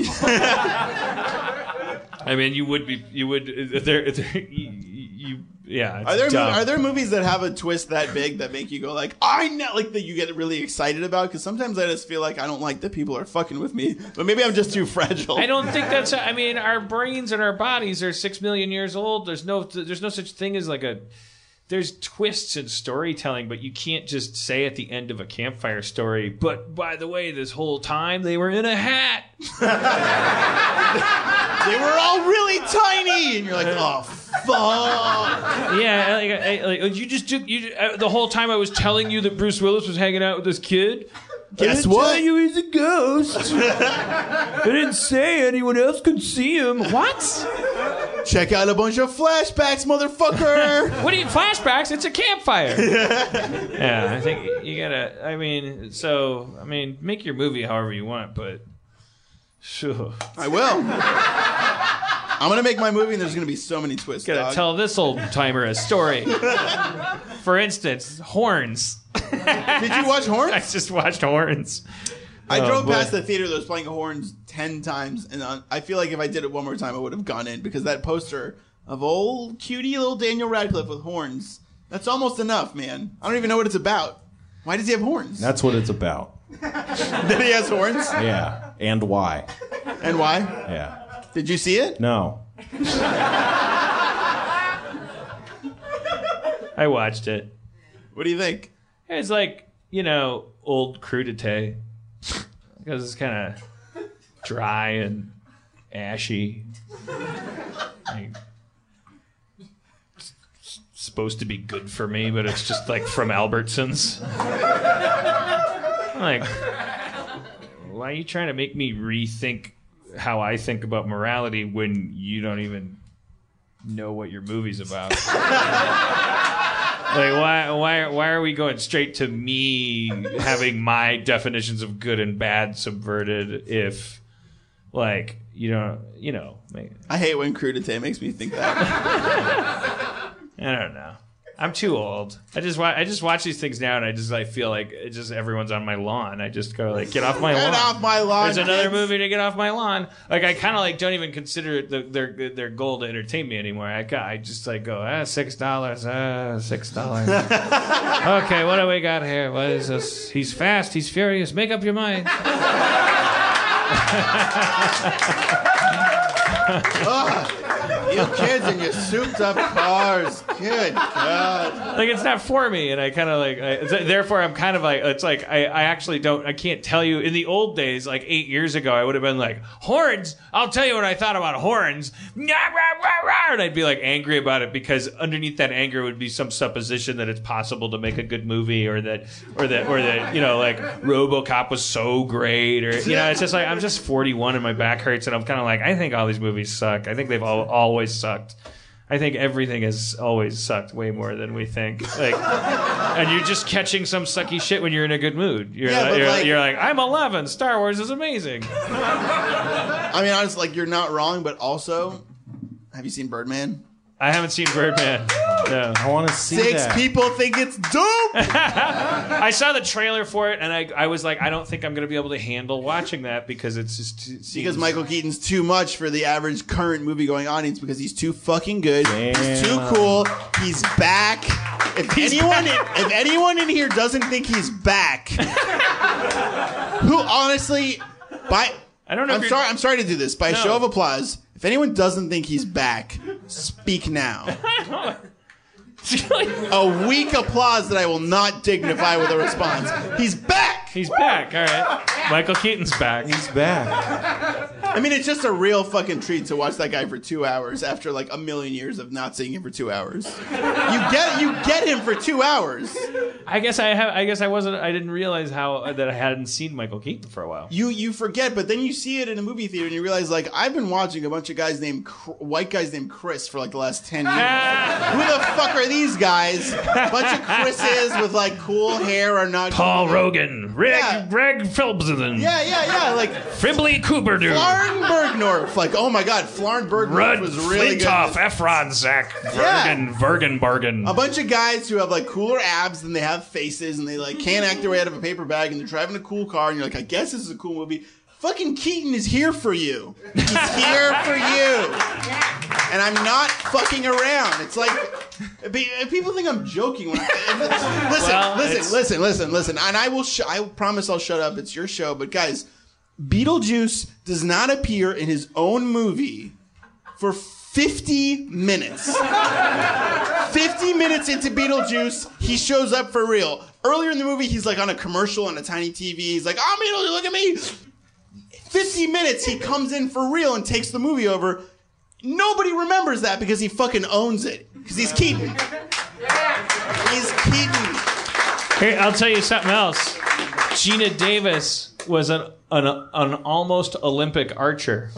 I mean, you would be, you would, if there, if there you, you, yeah. It's Are there dumb. are there movies that have a twist that big that make you go like I know like that you get really excited about? Because sometimes I just feel like I don't like that people are fucking with me, but maybe I'm just too fragile. I don't think that's. I mean, our brains and our bodies are six million years old. There's no, there's no such thing as like a. There's twists in storytelling, but you can't just say at the end of a campfire story. But by the way, this whole time they were in a hat. (laughs) they were all really tiny, and you're like, oh fuck. Yeah, like, I- like, you just took you uh, the whole time I was telling you that Bruce Willis was hanging out with this kid. Guess I didn't what? Tell you he's a ghost. (laughs) I didn't say anyone else could see him. What? Check out a bunch of flashbacks, motherfucker. (laughs) What do you flashbacks? It's a campfire. (laughs) yeah, I think you gotta. I mean, so I mean, make your movie however you want, but sure. I will. I'm gonna make my movie, and there's gonna be so many twists. Gotta dog. tell this old timer a story. For instance, horns. Did you watch Horns? I just watched horns. I Oh, drove boy. past the theater that was playing Horns ten times, and uh, I feel like if I did it one more time, I would have gone in because that poster of old cutie little Daniel Radcliffe with horns. That's almost enough, man. I don't even know what it's about. Why does he have horns? That's what it's about. (laughs) that he has horns, Yeah. And why? and why? Yeah. Did you see it? No. (laughs) I watched it. What do you think? It's like you know old crudité because it's kind of dry and ashy. Like, it's it's supposed to be good for me, but it's just like from Albertsons. I'm like, why are you trying to make me rethink how I think about morality when you don't even know what your movie's about? (laughs) Like why why why are we going straight to me having my definitions of good and bad subverted if like you know you know like, I hate when crudité makes me think that. (laughs) I don't know. I'm too old. I just wa- I just watch these things now and I just like feel like it just everyone's on my lawn. I just go like get off my lawn. Get lawn. off my lawn. There's another kids. movie to get off my lawn. Like I kind of like don't even consider it the, their their goal to entertain me anymore. I I just like go ah six dollars ah six dollars. (laughs) okay, what do we got here? What is this? He's fast. He's furious. Make up your mind. (laughs) Ugh. You kids in your souped up cars. Good God. like it's not for me and i kind of like I, therefore i'm kind of like it's like I, I actually don't i can't tell you in the old days like eight years ago i would have been like horns i'll tell you what i thought about horns and i'd be like angry about it because underneath that anger would be some supposition that it's possible to make a good movie or that or that or that you know like robocop was so great or you know it's just like i'm just 41 and my back hurts and i'm kind of like i think all these movies suck i think they've all, always sucked I think everything has always sucked way more than we think. Like, (laughs) and you're just catching some sucky shit when you're in a good mood. You're, Yeah, like, you're, like- you're like, I'm 11. Star Wars is amazing. (laughs) I mean, honestly, like you're not wrong, but also, have you seen Birdman? I haven't seen Birdman. No. I want to see Six that. people think it's dope. (laughs) I saw the trailer for it, and I, I was like, I don't think I'm going to be able to handle watching that because it's just too, because Michael Keaton's too much for the average current movie going audience because he's too fucking good. He's too Damn. cool. He's back. If anyone if anyone in here doesn't think he's back, (laughs) who honestly by I don't know. I'm if you're- sorry I'm sorry to do this. By No. show of applause, if anyone doesn't think he's back, speak now. (laughs) A weak applause that I will not dignify with a response. He's back. He's back. All right. Michael Keaton's back. He's back. I mean, it's just a real fucking treat to watch that guy for two hours after like a million years of not seeing him for two hours. You get you get him for two hours. I guess I have. I guess I wasn't. I didn't realize how uh, that I hadn't seen Michael Keaton for a while. You you forget, but then you see it in a movie theater and you realize like I've been watching a bunch of guys named white guys named Chris for like the last ten years. Ah! Who the fuck are these guys? A bunch of Chris's with like cool hair or not Paul cool. Rogan, Reg, Yeah. Reg Phelpsden, Yeah, yeah, yeah. Like Fribley Cooper, dude. Flaren Bergnorf. Like, oh my god, Flaren Bergnorf Rudd was really Flintoff, good. Efron, Zach, Yeah. Vergen, Vergen, Bargen. A bunch of guys who have like cooler abs than they have faces, and they like can't act their way out of a paper bag, and they're driving a cool car, and you're like, I guess this is a cool movie. Fucking Keaton is here for you. He's here for you. And I'm not fucking around. It's like people think I'm joking when I listen, Well, listen, it's- listen, listen, listen. And I will. Sh- I promise I'll shut up. It's your show. But guys, Beetlejuice does not appear in his own movie for 50 minutes. 50 minutes into Beetlejuice, he shows up for real. Earlier in the movie, he's like on a commercial on a tiny TV. He's like, "Oh, Beetlejuice, look at me!" 50 minutes, he comes in for real and takes the movie over. Nobody remembers that because he fucking owns it. Because he's Keaton. He's Keaton. Here, I'll tell you something else. Geena Davis was an an, an almost Olympic archer.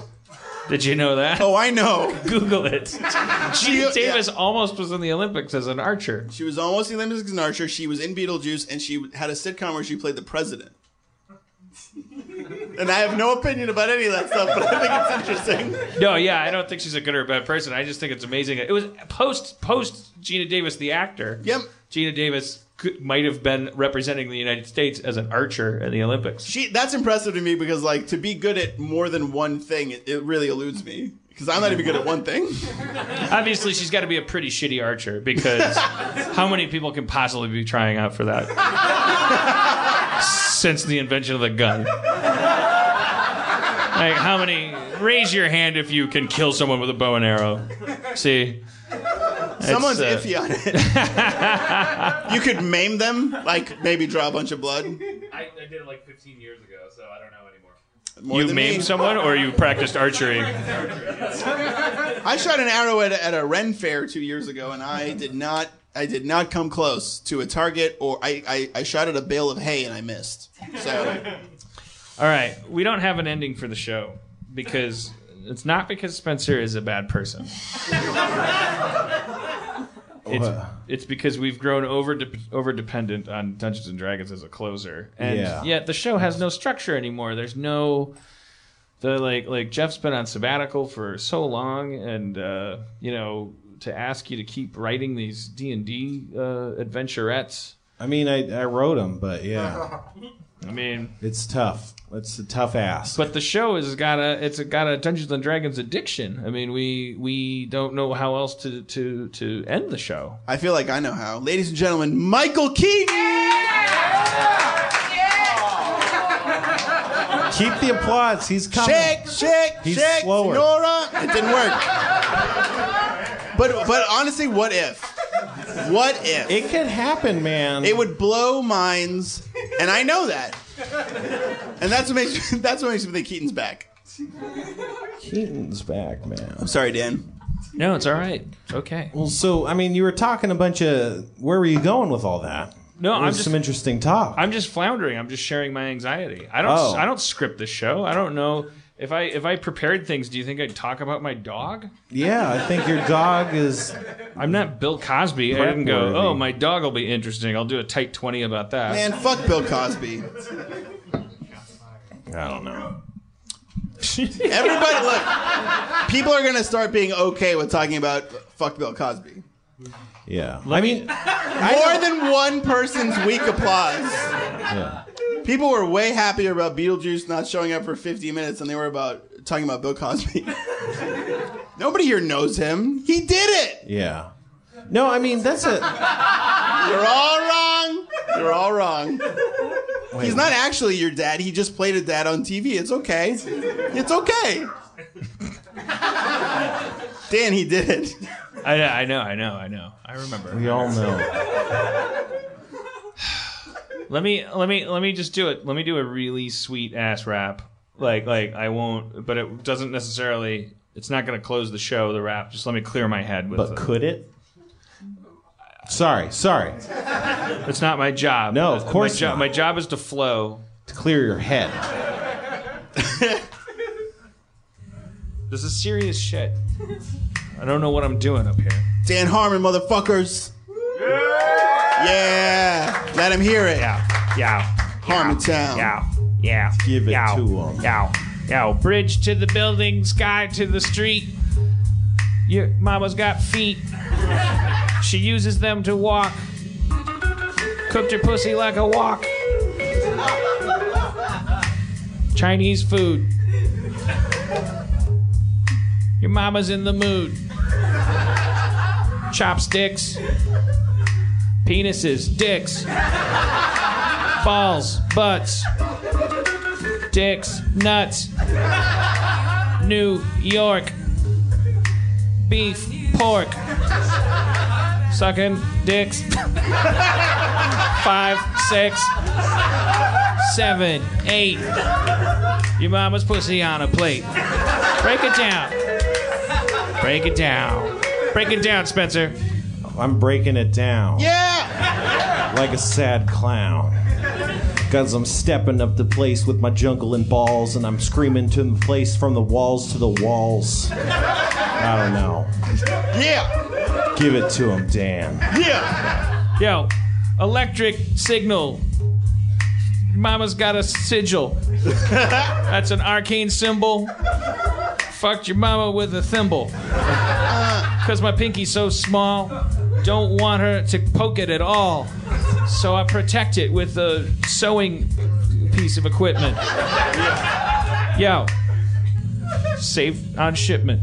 Did you know that? Oh, I know. Google it. She- Geena yeah. Davis almost was in the Olympics as an archer. She was almost in the Olympics as an archer. She was in Beetlejuice, and she had a sitcom where she played the president. And I have no opinion about any of that stuff, but I think it's interesting. No, yeah, I don't think she's a good or a bad person. I just think it's amazing. It was post post Geena Davis, the actor. Yep. Geena Davis could, might have been representing the United States as an archer in the Olympics. She that's impressive to me because like to be good at more than one thing, it, it really eludes me because I'm not even good at one thing. Obviously, she's got to be a pretty shitty archer because (laughs) how many people can possibly be trying out for that (laughs) since the invention of the gun? Like, how many? Raise your hand if you can kill someone with a bow and arrow. See, Someone's uh, iffy on it. (laughs) you could maim them, like maybe draw a bunch of blood. I, I did it like 15 years ago, so I don't know anymore. More you than maimed me. someone, or you practiced archery? I shot an arrow at a, at a Ren fair two years ago, and I did not. I did not come close to a target, or I, I, I shot at a bale of hay and I missed. So (laughs) All right, we don't have an ending for the show because it's not because Spencer is a bad person. (laughs) It's, it's because we've grown over over dependent on Dungeons and Dragons as a closer, and Yeah. yet the show has no structure anymore. There's no the like like Jeff's been on sabbatical for so long, and uh, you know to ask you to keep writing these D and D uh, adventurettes. I mean, I, I wrote them, but yeah, (laughs) I mean, it's tough. It's a tough ass. But the show has got a it's got a Dungeons and Dragons addiction. I mean, we we don't know how else to to to end the show. I feel like I know how. Ladies and gentlemen, Michael Keaton. Keep the applause. He's coming. Shake, shake, He's shake, slower. Senora. It didn't work. But but honestly, what if? What if? It could happen, man. It would blow minds, and I know that. And that's what makes (laughs) that's what makes me think Keaton's back. Keaton's back, man. I'm sorry, Dan. No, it's all right. It's okay. Well, so I mean, you were talking a bunch of. Where were you going with all that? No, There I'm was just- some interesting talk. I'm just floundering. I'm just sharing my anxiety. I don't. Oh. I don't script the show. I don't know if I if I prepared things. Do you think I'd talk about my dog? Yeah, I think your dog is. I'm not Bill Cosby. I didn't go. Oh, my dog will be interesting. I'll do a tight twenty about that. Man, fuck Bill Cosby. I don't know. Everybody, look. People are gonna start being okay with talking about fuck Bill Cosby. Yeah, I mean, More than one person's weak applause. yeah. People were way happier about Beetlejuice not showing up for 50 minutes than they were about talking about Bill Cosby. (laughs) Nobody here knows him. He did it. Yeah. No, I mean that's a. You're all wrong. You're all wrong. He's not actually your dad. He just played a dad on TV. It's okay. It's okay. Dan, he did it. I know. I know. I know. I know. I remember. We all know. Let me let me let me just do it. Let me do a really sweet ass rap. Like like I won't, but it doesn't necessarily. It's not going to close the show. The rap. Just let me clear my head with. But it. could it? Sorry, sorry. It's not my job. No, of course my, jo- not. my job is to flow. To clear your head. This is serious shit. I don't know what I'm doing up here. Dan Harmon, motherfuckers. Yeah. Let him hear it. Yeah. Yeah. Harmontown. Yeah. Yeah. Give it Yow. to 'em. Yow. Yow. Bridge to the building, sky to the street. Your mama's got feet. She uses them to walk. Cooked her pussy like a wok. Chinese food. Your mama's in the mood. Chopsticks. Penises. Dicks. Balls. Butts. Dicks. Nuts. New York. Beef. Pork. Sucking dicks. Five, six, seven, eight. Your mama's pussy on a plate. Break it down. Break it down. Break it down, Spencer. I'm breaking it down. Yeah. Like a sad clown. Cause I'm stepping up the place with my jungle and balls, and I'm screaming to the place from the walls to the walls. I don't know. Yeah. Give it to him, Dan. Yeah. Yo, electric signal. Mama's got a sigil. (laughs) That's an arcane symbol. Fucked your mama with a thimble. Uh. Cause my pinky's so small, don't want her to poke it at all. So I protect it with a sewing piece of equipment. Yo, safe on shipment.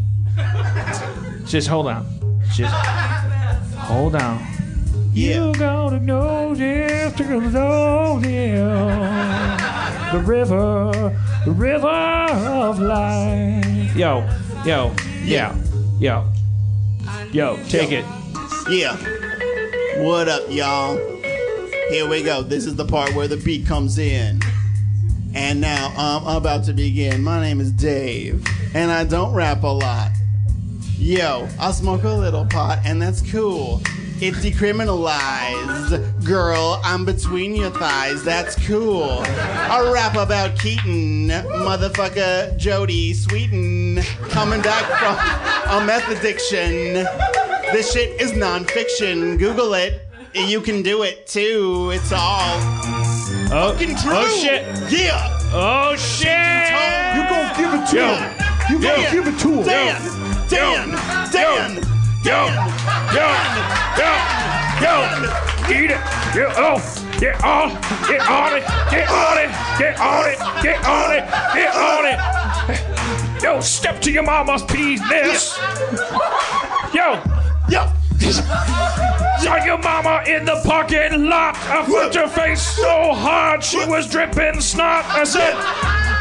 Just hold on. Just hold on. Yeah. You gotta know this to know this. The river, the river of life. Yo, yo, yeah, yo, yo, take it. Yeah. What up, y'all? Here we go. This is the part where the beat comes in. And now um, I'm about to begin. My name is Dave, and I don't rap a lot. Yo, I smoke a little pot, and that's cool. It's decriminalized. Girl, I'm between your thighs. That's cool. I rap about Keaton, motherfucker Jodie Sweetin, coming back from a meth addiction. This shit is nonfiction. Google it. You can do it too. It's all Oh, fucking oh, true. oh shit. Yeah. Oh shit. You gon' give it to him. You gon' Yo. give it to him. Dan. Dan. Dan. Yo, yo, yo, yo, eat it. Yo, oh, get on, get on it, get on it, get on it, get on it, get on it. Yo, step to your mama's penis. Yo, yo. Saw your mama in the parking lot. I flipped her face so hard she was dripping snot. I said,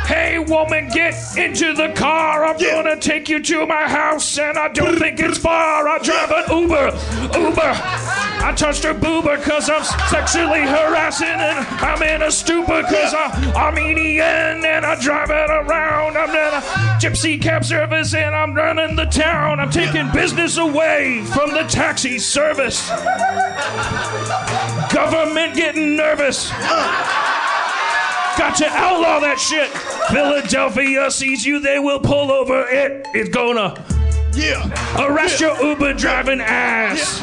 Hey woman, get into the car. I'm gonna take you to my house, and I don't think it's far. I drive an Uber, Uber. I touched her boober cause I'm sexually harassing, and I'm in a stupor cause I'm Armenian, and I drive it around. I'm in a gypsy cab service, and I'm running the town. I'm taking business away from the taxi service. Government getting nervous. Got to outlaw that shit. Philadelphia sees you, they will pull over it. It's gonna yeah. arrest your Uber driving ass.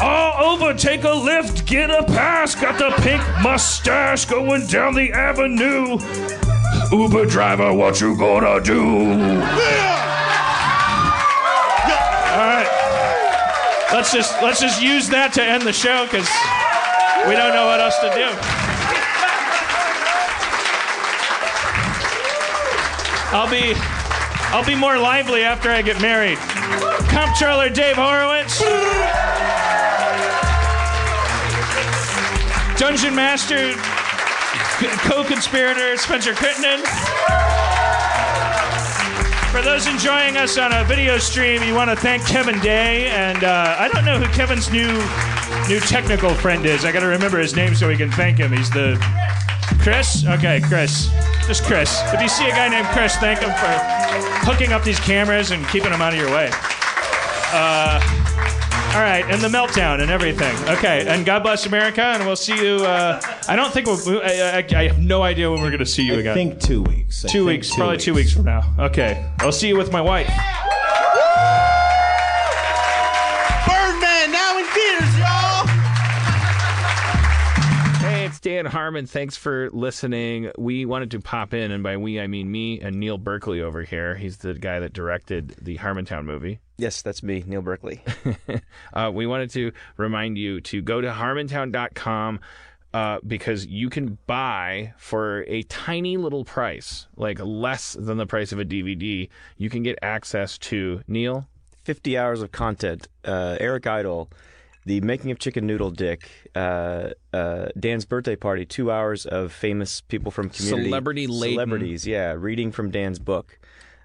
All over, take a lift, get a pass. Got the pink mustache going down the avenue. Uber driver, what you gonna do? All right. Let's just let's just use that to end the show because we don't know what else to do. I'll be I'll be more lively after I get married. Comptroller Dave Horwitz. Dungeon Master co-conspirator Spencer Crittenden. For those enjoying us on a video stream, you want to thank Kevin Day, and uh, I don't know who Kevin's new new technical friend is. I got to remember his name so we can thank him. He's the Chris. Okay, Chris. Just Chris. If you see a guy named Chris, thank him for hooking up these cameras and keeping them out of your way. Uh, all right, and the meltdown and everything. Okay, and God bless America, and we'll see you. Uh, I don't think we'll. I, I, I have no idea when we're going to see you again. I think two weeks. I Two think weeks, probably two weeks from now. Okay, I'll see you with my wife. It's Dan Harmon. Thanks for listening. We wanted to pop in, and by we, I mean me and Neil Berkeley over here. He's the guy that directed the Harmontown movie. Yes, that's me, Neil Berkeley. (laughs) uh, we wanted to remind you to go to harmontown.com uh, because you can buy for a tiny little price, like less than the price of a DVD, you can get access to Neil. 50 hours of content. Uh, Eric Idle, The Making of Chicken Noodle Dick, uh, uh, Dan's Birthday Party, two hours of famous people from community. Celebrity-laden. Celebrities, yeah. Reading from Dan's book.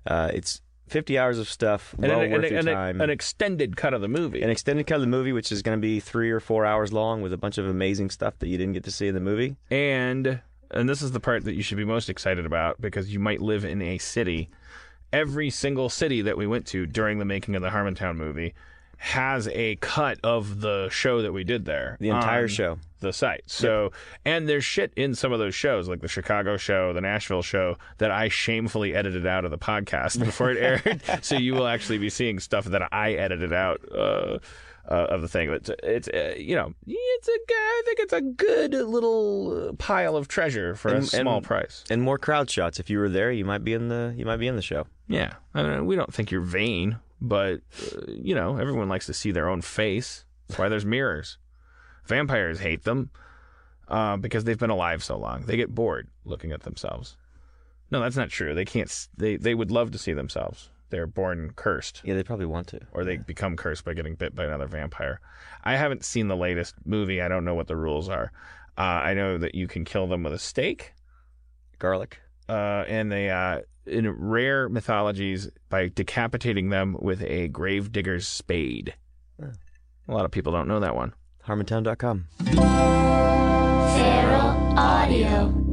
Uh, it's 50 hours of stuff, And well an, worth an- your an- time. an extended cut of the movie. An extended cut of the movie, which is going to be three or four hours long with a bunch of amazing stuff that you didn't get to see in the movie. And and this is the part that you should be most excited about because you might live in a city. Every single city that we went to during the making of the Harmontown movie has a cut of the show that we did there. The entire show. The site. So and there's shit in some of those shows, like the Chicago show, the Nashville show, that I shamefully edited out of the podcast before it aired. (laughs) (laughs) so you will actually be seeing stuff that I edited out. Uh, uh, of the thing, but it's uh, you know it's a I think it's a good little pile of treasure for a small and- price. And more crowd shots. If you were there, you might be in the you might be in the show. Yeah, I don't we don't think you're vain, but uh, you know everyone likes to see their own face. That's why there's mirrors. Vampires hate them uh, because they've been alive so long. They get bored looking at themselves. No, that's not true. They can't. They they would love to see themselves. They're born cursed. Yeah, they probably want to. Or they become cursed by getting bit by another vampire. I haven't seen the latest movie. I don't know what the rules are. Uh, I know that you can kill them with a stake, garlic, uh, and they uh, in rare mythologies by decapitating them with a grave digger's spade. Hmm. A lot of people don't know that one. Harmontown.com. Feral Audio.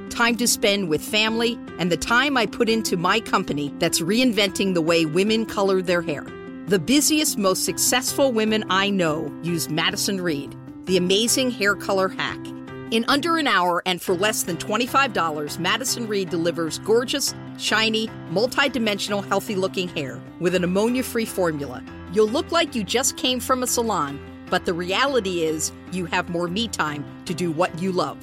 time to spend with family, and the time I put into my company that's reinventing the way women color their hair. The busiest, most successful women I know use Madison Reed. the amazing hair color hack. In under an hour and for less than $25, Madison Reed delivers gorgeous, shiny, multi-dimensional, healthy-looking hair with an ammonia-free formula. You'll look like you just came from a salon, but the reality is you have more me time to do what you love.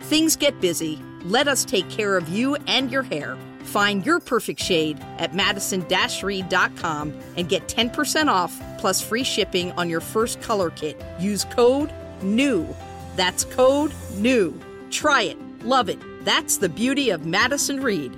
Things get busy. Let us take care of you and your hair. Find your perfect shade at madison-reed.com and get 10% off plus free shipping on your first color kit. Use code NEW. That's code NEW. Try it. Love it. That's the beauty of Madison Reed.